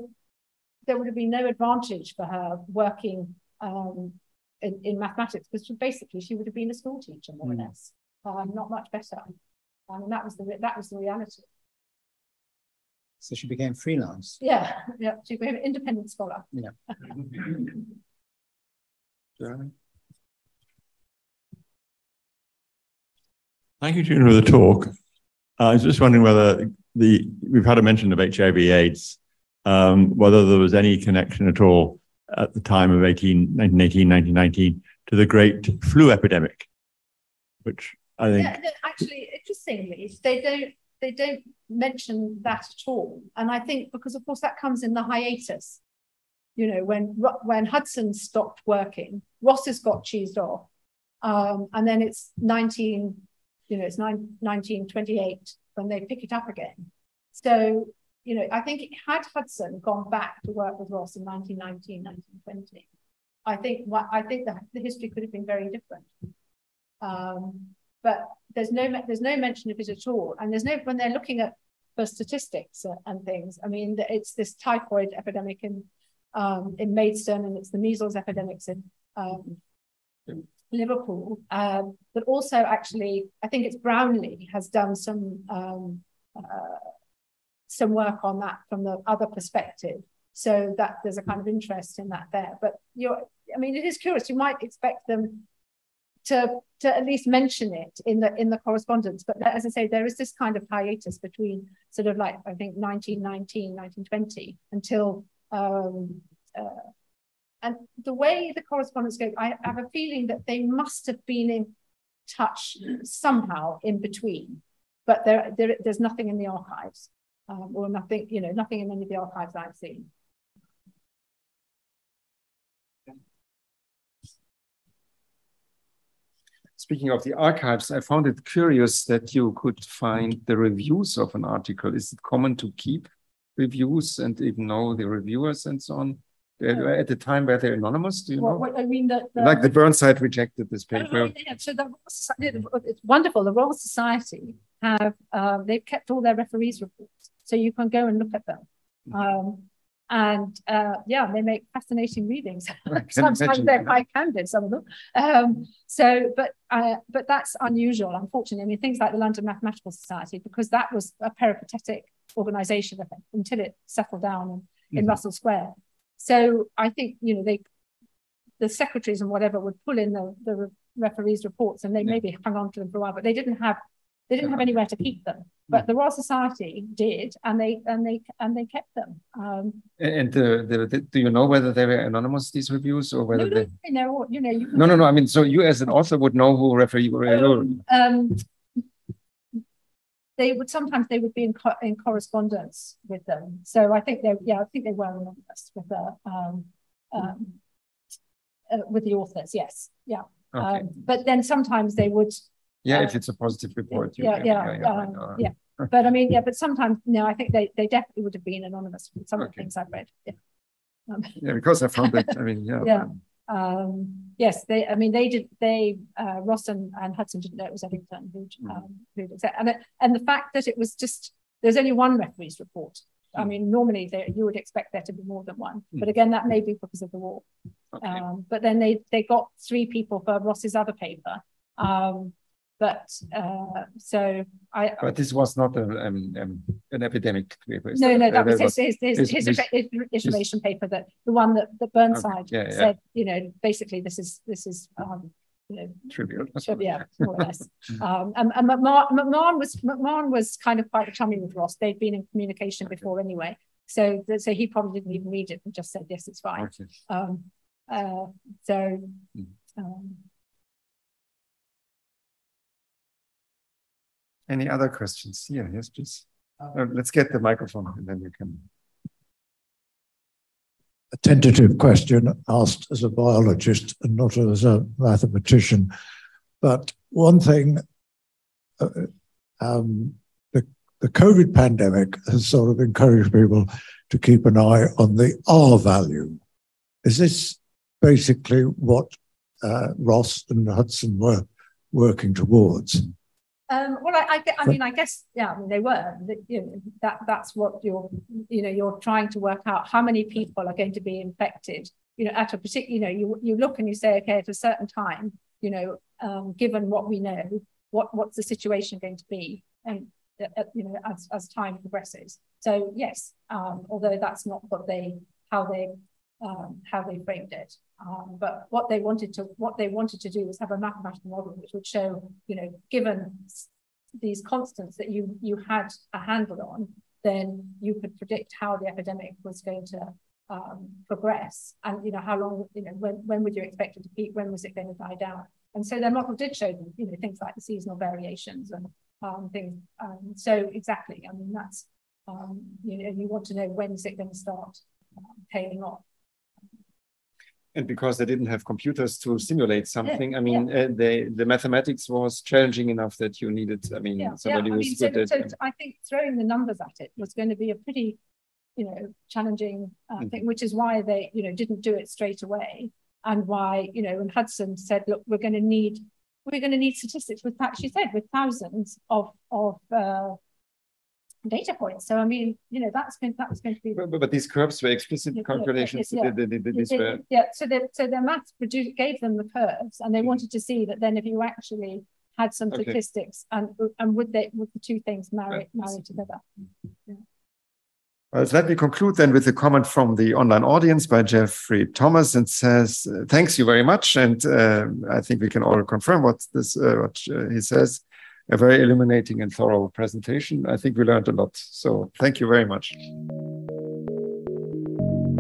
there would have been no advantage for her working um, in, in, mathematics because basically she would have been a school teacher more mm. or hmm. less, um, not much better. Um, I mean, that was the that was the reality. So she became freelance. Yeah, yeah, she became an independent scholar. Yeah. Thank you, June, for the talk. Uh, I was just wondering whether the we've had a mention of HIV/AIDS um, whether there was any connection at all at the time of 18, 1918, 1919 to the great flu epidemic, which I think. Yeah, actually, interestingly, they don't they don't mention that at all, and I think because of course that comes in the hiatus. You know, when when Hudson stopped working, Ross has got cheesed off, um, and then it's 19, you know, it's nine, 1928 when they pick it up again. So, you know, I think had Hudson gone back to work with Ross in 1919, 1920, I think I think the, the history could have been very different. Um, but there's no there's no mention of it at all, and there's no when they're looking at the statistics and things. I mean, it's this typhoid epidemic in um, in Maidstone, and it's the measles epidemics in um, Liverpool. Um, but also, actually, I think it's Brownlee has done some um, uh, some work on that from the other perspective. So that there's a kind of interest in that there. But you're, I mean, it is curious. You might expect them to to at least mention it in the in the correspondence. But as I say, there is this kind of hiatus between sort of like I think 1919, 1920 until um, uh, and the way the correspondence goes, I have a feeling that they must have been in touch somehow in between, but there, there there's nothing in the archives um, or nothing, you know, nothing in any of the archives I've seen. Speaking of the archives, I found it curious that you could find the reviews of an article. Is it common to keep reviews and even know the reviewers and so on? At the time were they anonymous? Do you well, know? What, I mean, the, the, like the Burnside rejected this oh, paper. Yeah, so the, it's wonderful. The Royal Society have uh, they've kept all their referees reports, so you can go and look at them. Mm-hmm. Um, and uh, yeah, they make fascinating readings. Sometimes they're quite candid, some of them. Um, so, but uh, but that's unusual, unfortunately. I mean, things like the London Mathematical Society, because that was a peripatetic organisation until it settled down in, in mm-hmm. Russell Square. So I think you know they, the secretaries and whatever would pull in the the referees' reports, and they yeah. maybe hung on to them for a while, but they didn't have they didn't have anywhere to keep them, but the Royal Society did, and they and they and they kept them. Um, and the, the, the, do you know whether they were anonymous these reviews or whether no, no, they? You know, you know, you no, no, no. I mean, so you as an author would know who referee were. Um, um, they would sometimes they would be in, co in correspondence with them. So I think they, yeah, I think they were anonymous with the um, um, uh, with the authors. Yes, yeah. Okay. Um, but then sometimes they would yeah, if it's a positive report. Yeah, yeah, yeah. Um, yeah. But I mean, yeah, but sometimes, no, I think they, they definitely would have been anonymous with some okay. of the things I've read. Yeah. Um, yeah, because I found that, I mean, yeah. yeah. Um, yes, they, I mean, they did, they, uh, Ross and, and Hudson didn't know it was Eddington who'd, mm. um, who'd accept, and, and the fact that it was just, there's only one referee's report. I hmm. mean, normally they, you would expect there to be more than one, mm. but again, that may be because of the war. Okay. Um, but then they, they got three people for Ross's other paper. Um, but uh, so I. But this was not a, um, um, an epidemic paper. No, no, that was his, his, his, his, his iteration paper that the one that, that Burnside okay. yeah, said, yeah. you know, basically this is this is um, you know, trivial. Yeah, more or less. um, and, and MacMahon, was MacMahon was kind of quite chummy with Ross. They'd been in communication before anyway, so so he probably didn't even read it and just said yes, it's fine. Okay. Um, uh, so. Mm. Um, Any other questions? Yeah, yes, please. Uh, let's get the microphone and then you can. A tentative question asked as a biologist and not as a mathematician. But one thing, uh, um, the, the COVID pandemic has sort of encouraged people to keep an eye on the R value. Is this basically what uh, Ross and Hudson were working towards? Um, well, I, I, I, mean, I guess, yeah, I mean, they were. You know, that that's what you're, you know, you're trying to work out how many people are going to be infected. You know, at a particular, you know, you you look and you say, okay, at a certain time, you know, um, given what we know, what what's the situation going to be, and uh, uh, you know, as as time progresses. So yes, um, although that's not what they how they um, how they framed it. Um, but what they wanted to what they wanted to do was have a mathematical model which would show, you know, given these constants that you you had a handle on, then you could predict how the epidemic was going to um, progress, and you know how long, you know, when when would you expect it to peak? When was it going to die down? And so their model did show them, you know, things like the seasonal variations and um, things. Um, so exactly, I mean, that's um, you know, you want to know when is it going to start tailing off and because they didn't have computers to simulate something i mean yeah. uh, they the mathematics was challenging enough that you needed i mean yeah. somebody yeah, I mean, good so, at so i think throwing the numbers at it was going to be a pretty you know challenging uh, mm-hmm. thing which is why they you know didn't do it straight away and why you know when hudson said look we're going to need we're going to need statistics with she said with thousands of of uh, data points. So I mean, you know, that's going that was going to be. But, but these curves were explicit yeah, calculations. Yeah, they, they, they, were... yeah. So their so their maths produced, gave them the curves, and they mm-hmm. wanted to see that then if you actually had some okay. statistics and and would they would the two things marry marry together. Yeah. Well, let me conclude then with a comment from the online audience by Jeffrey Thomas and says, "Thanks you very much." And uh, I think we can all confirm what this uh, what uh, he says a very illuminating and thorough presentation. I think we learned a lot. So thank you very much.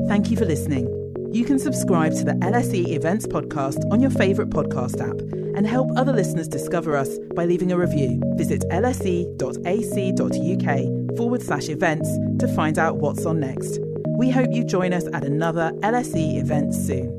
Thank you for listening. You can subscribe to the LSE Events podcast on your favourite podcast app and help other listeners discover us by leaving a review. Visit lse.ac.uk forward slash events to find out what's on next. We hope you join us at another LSE event soon.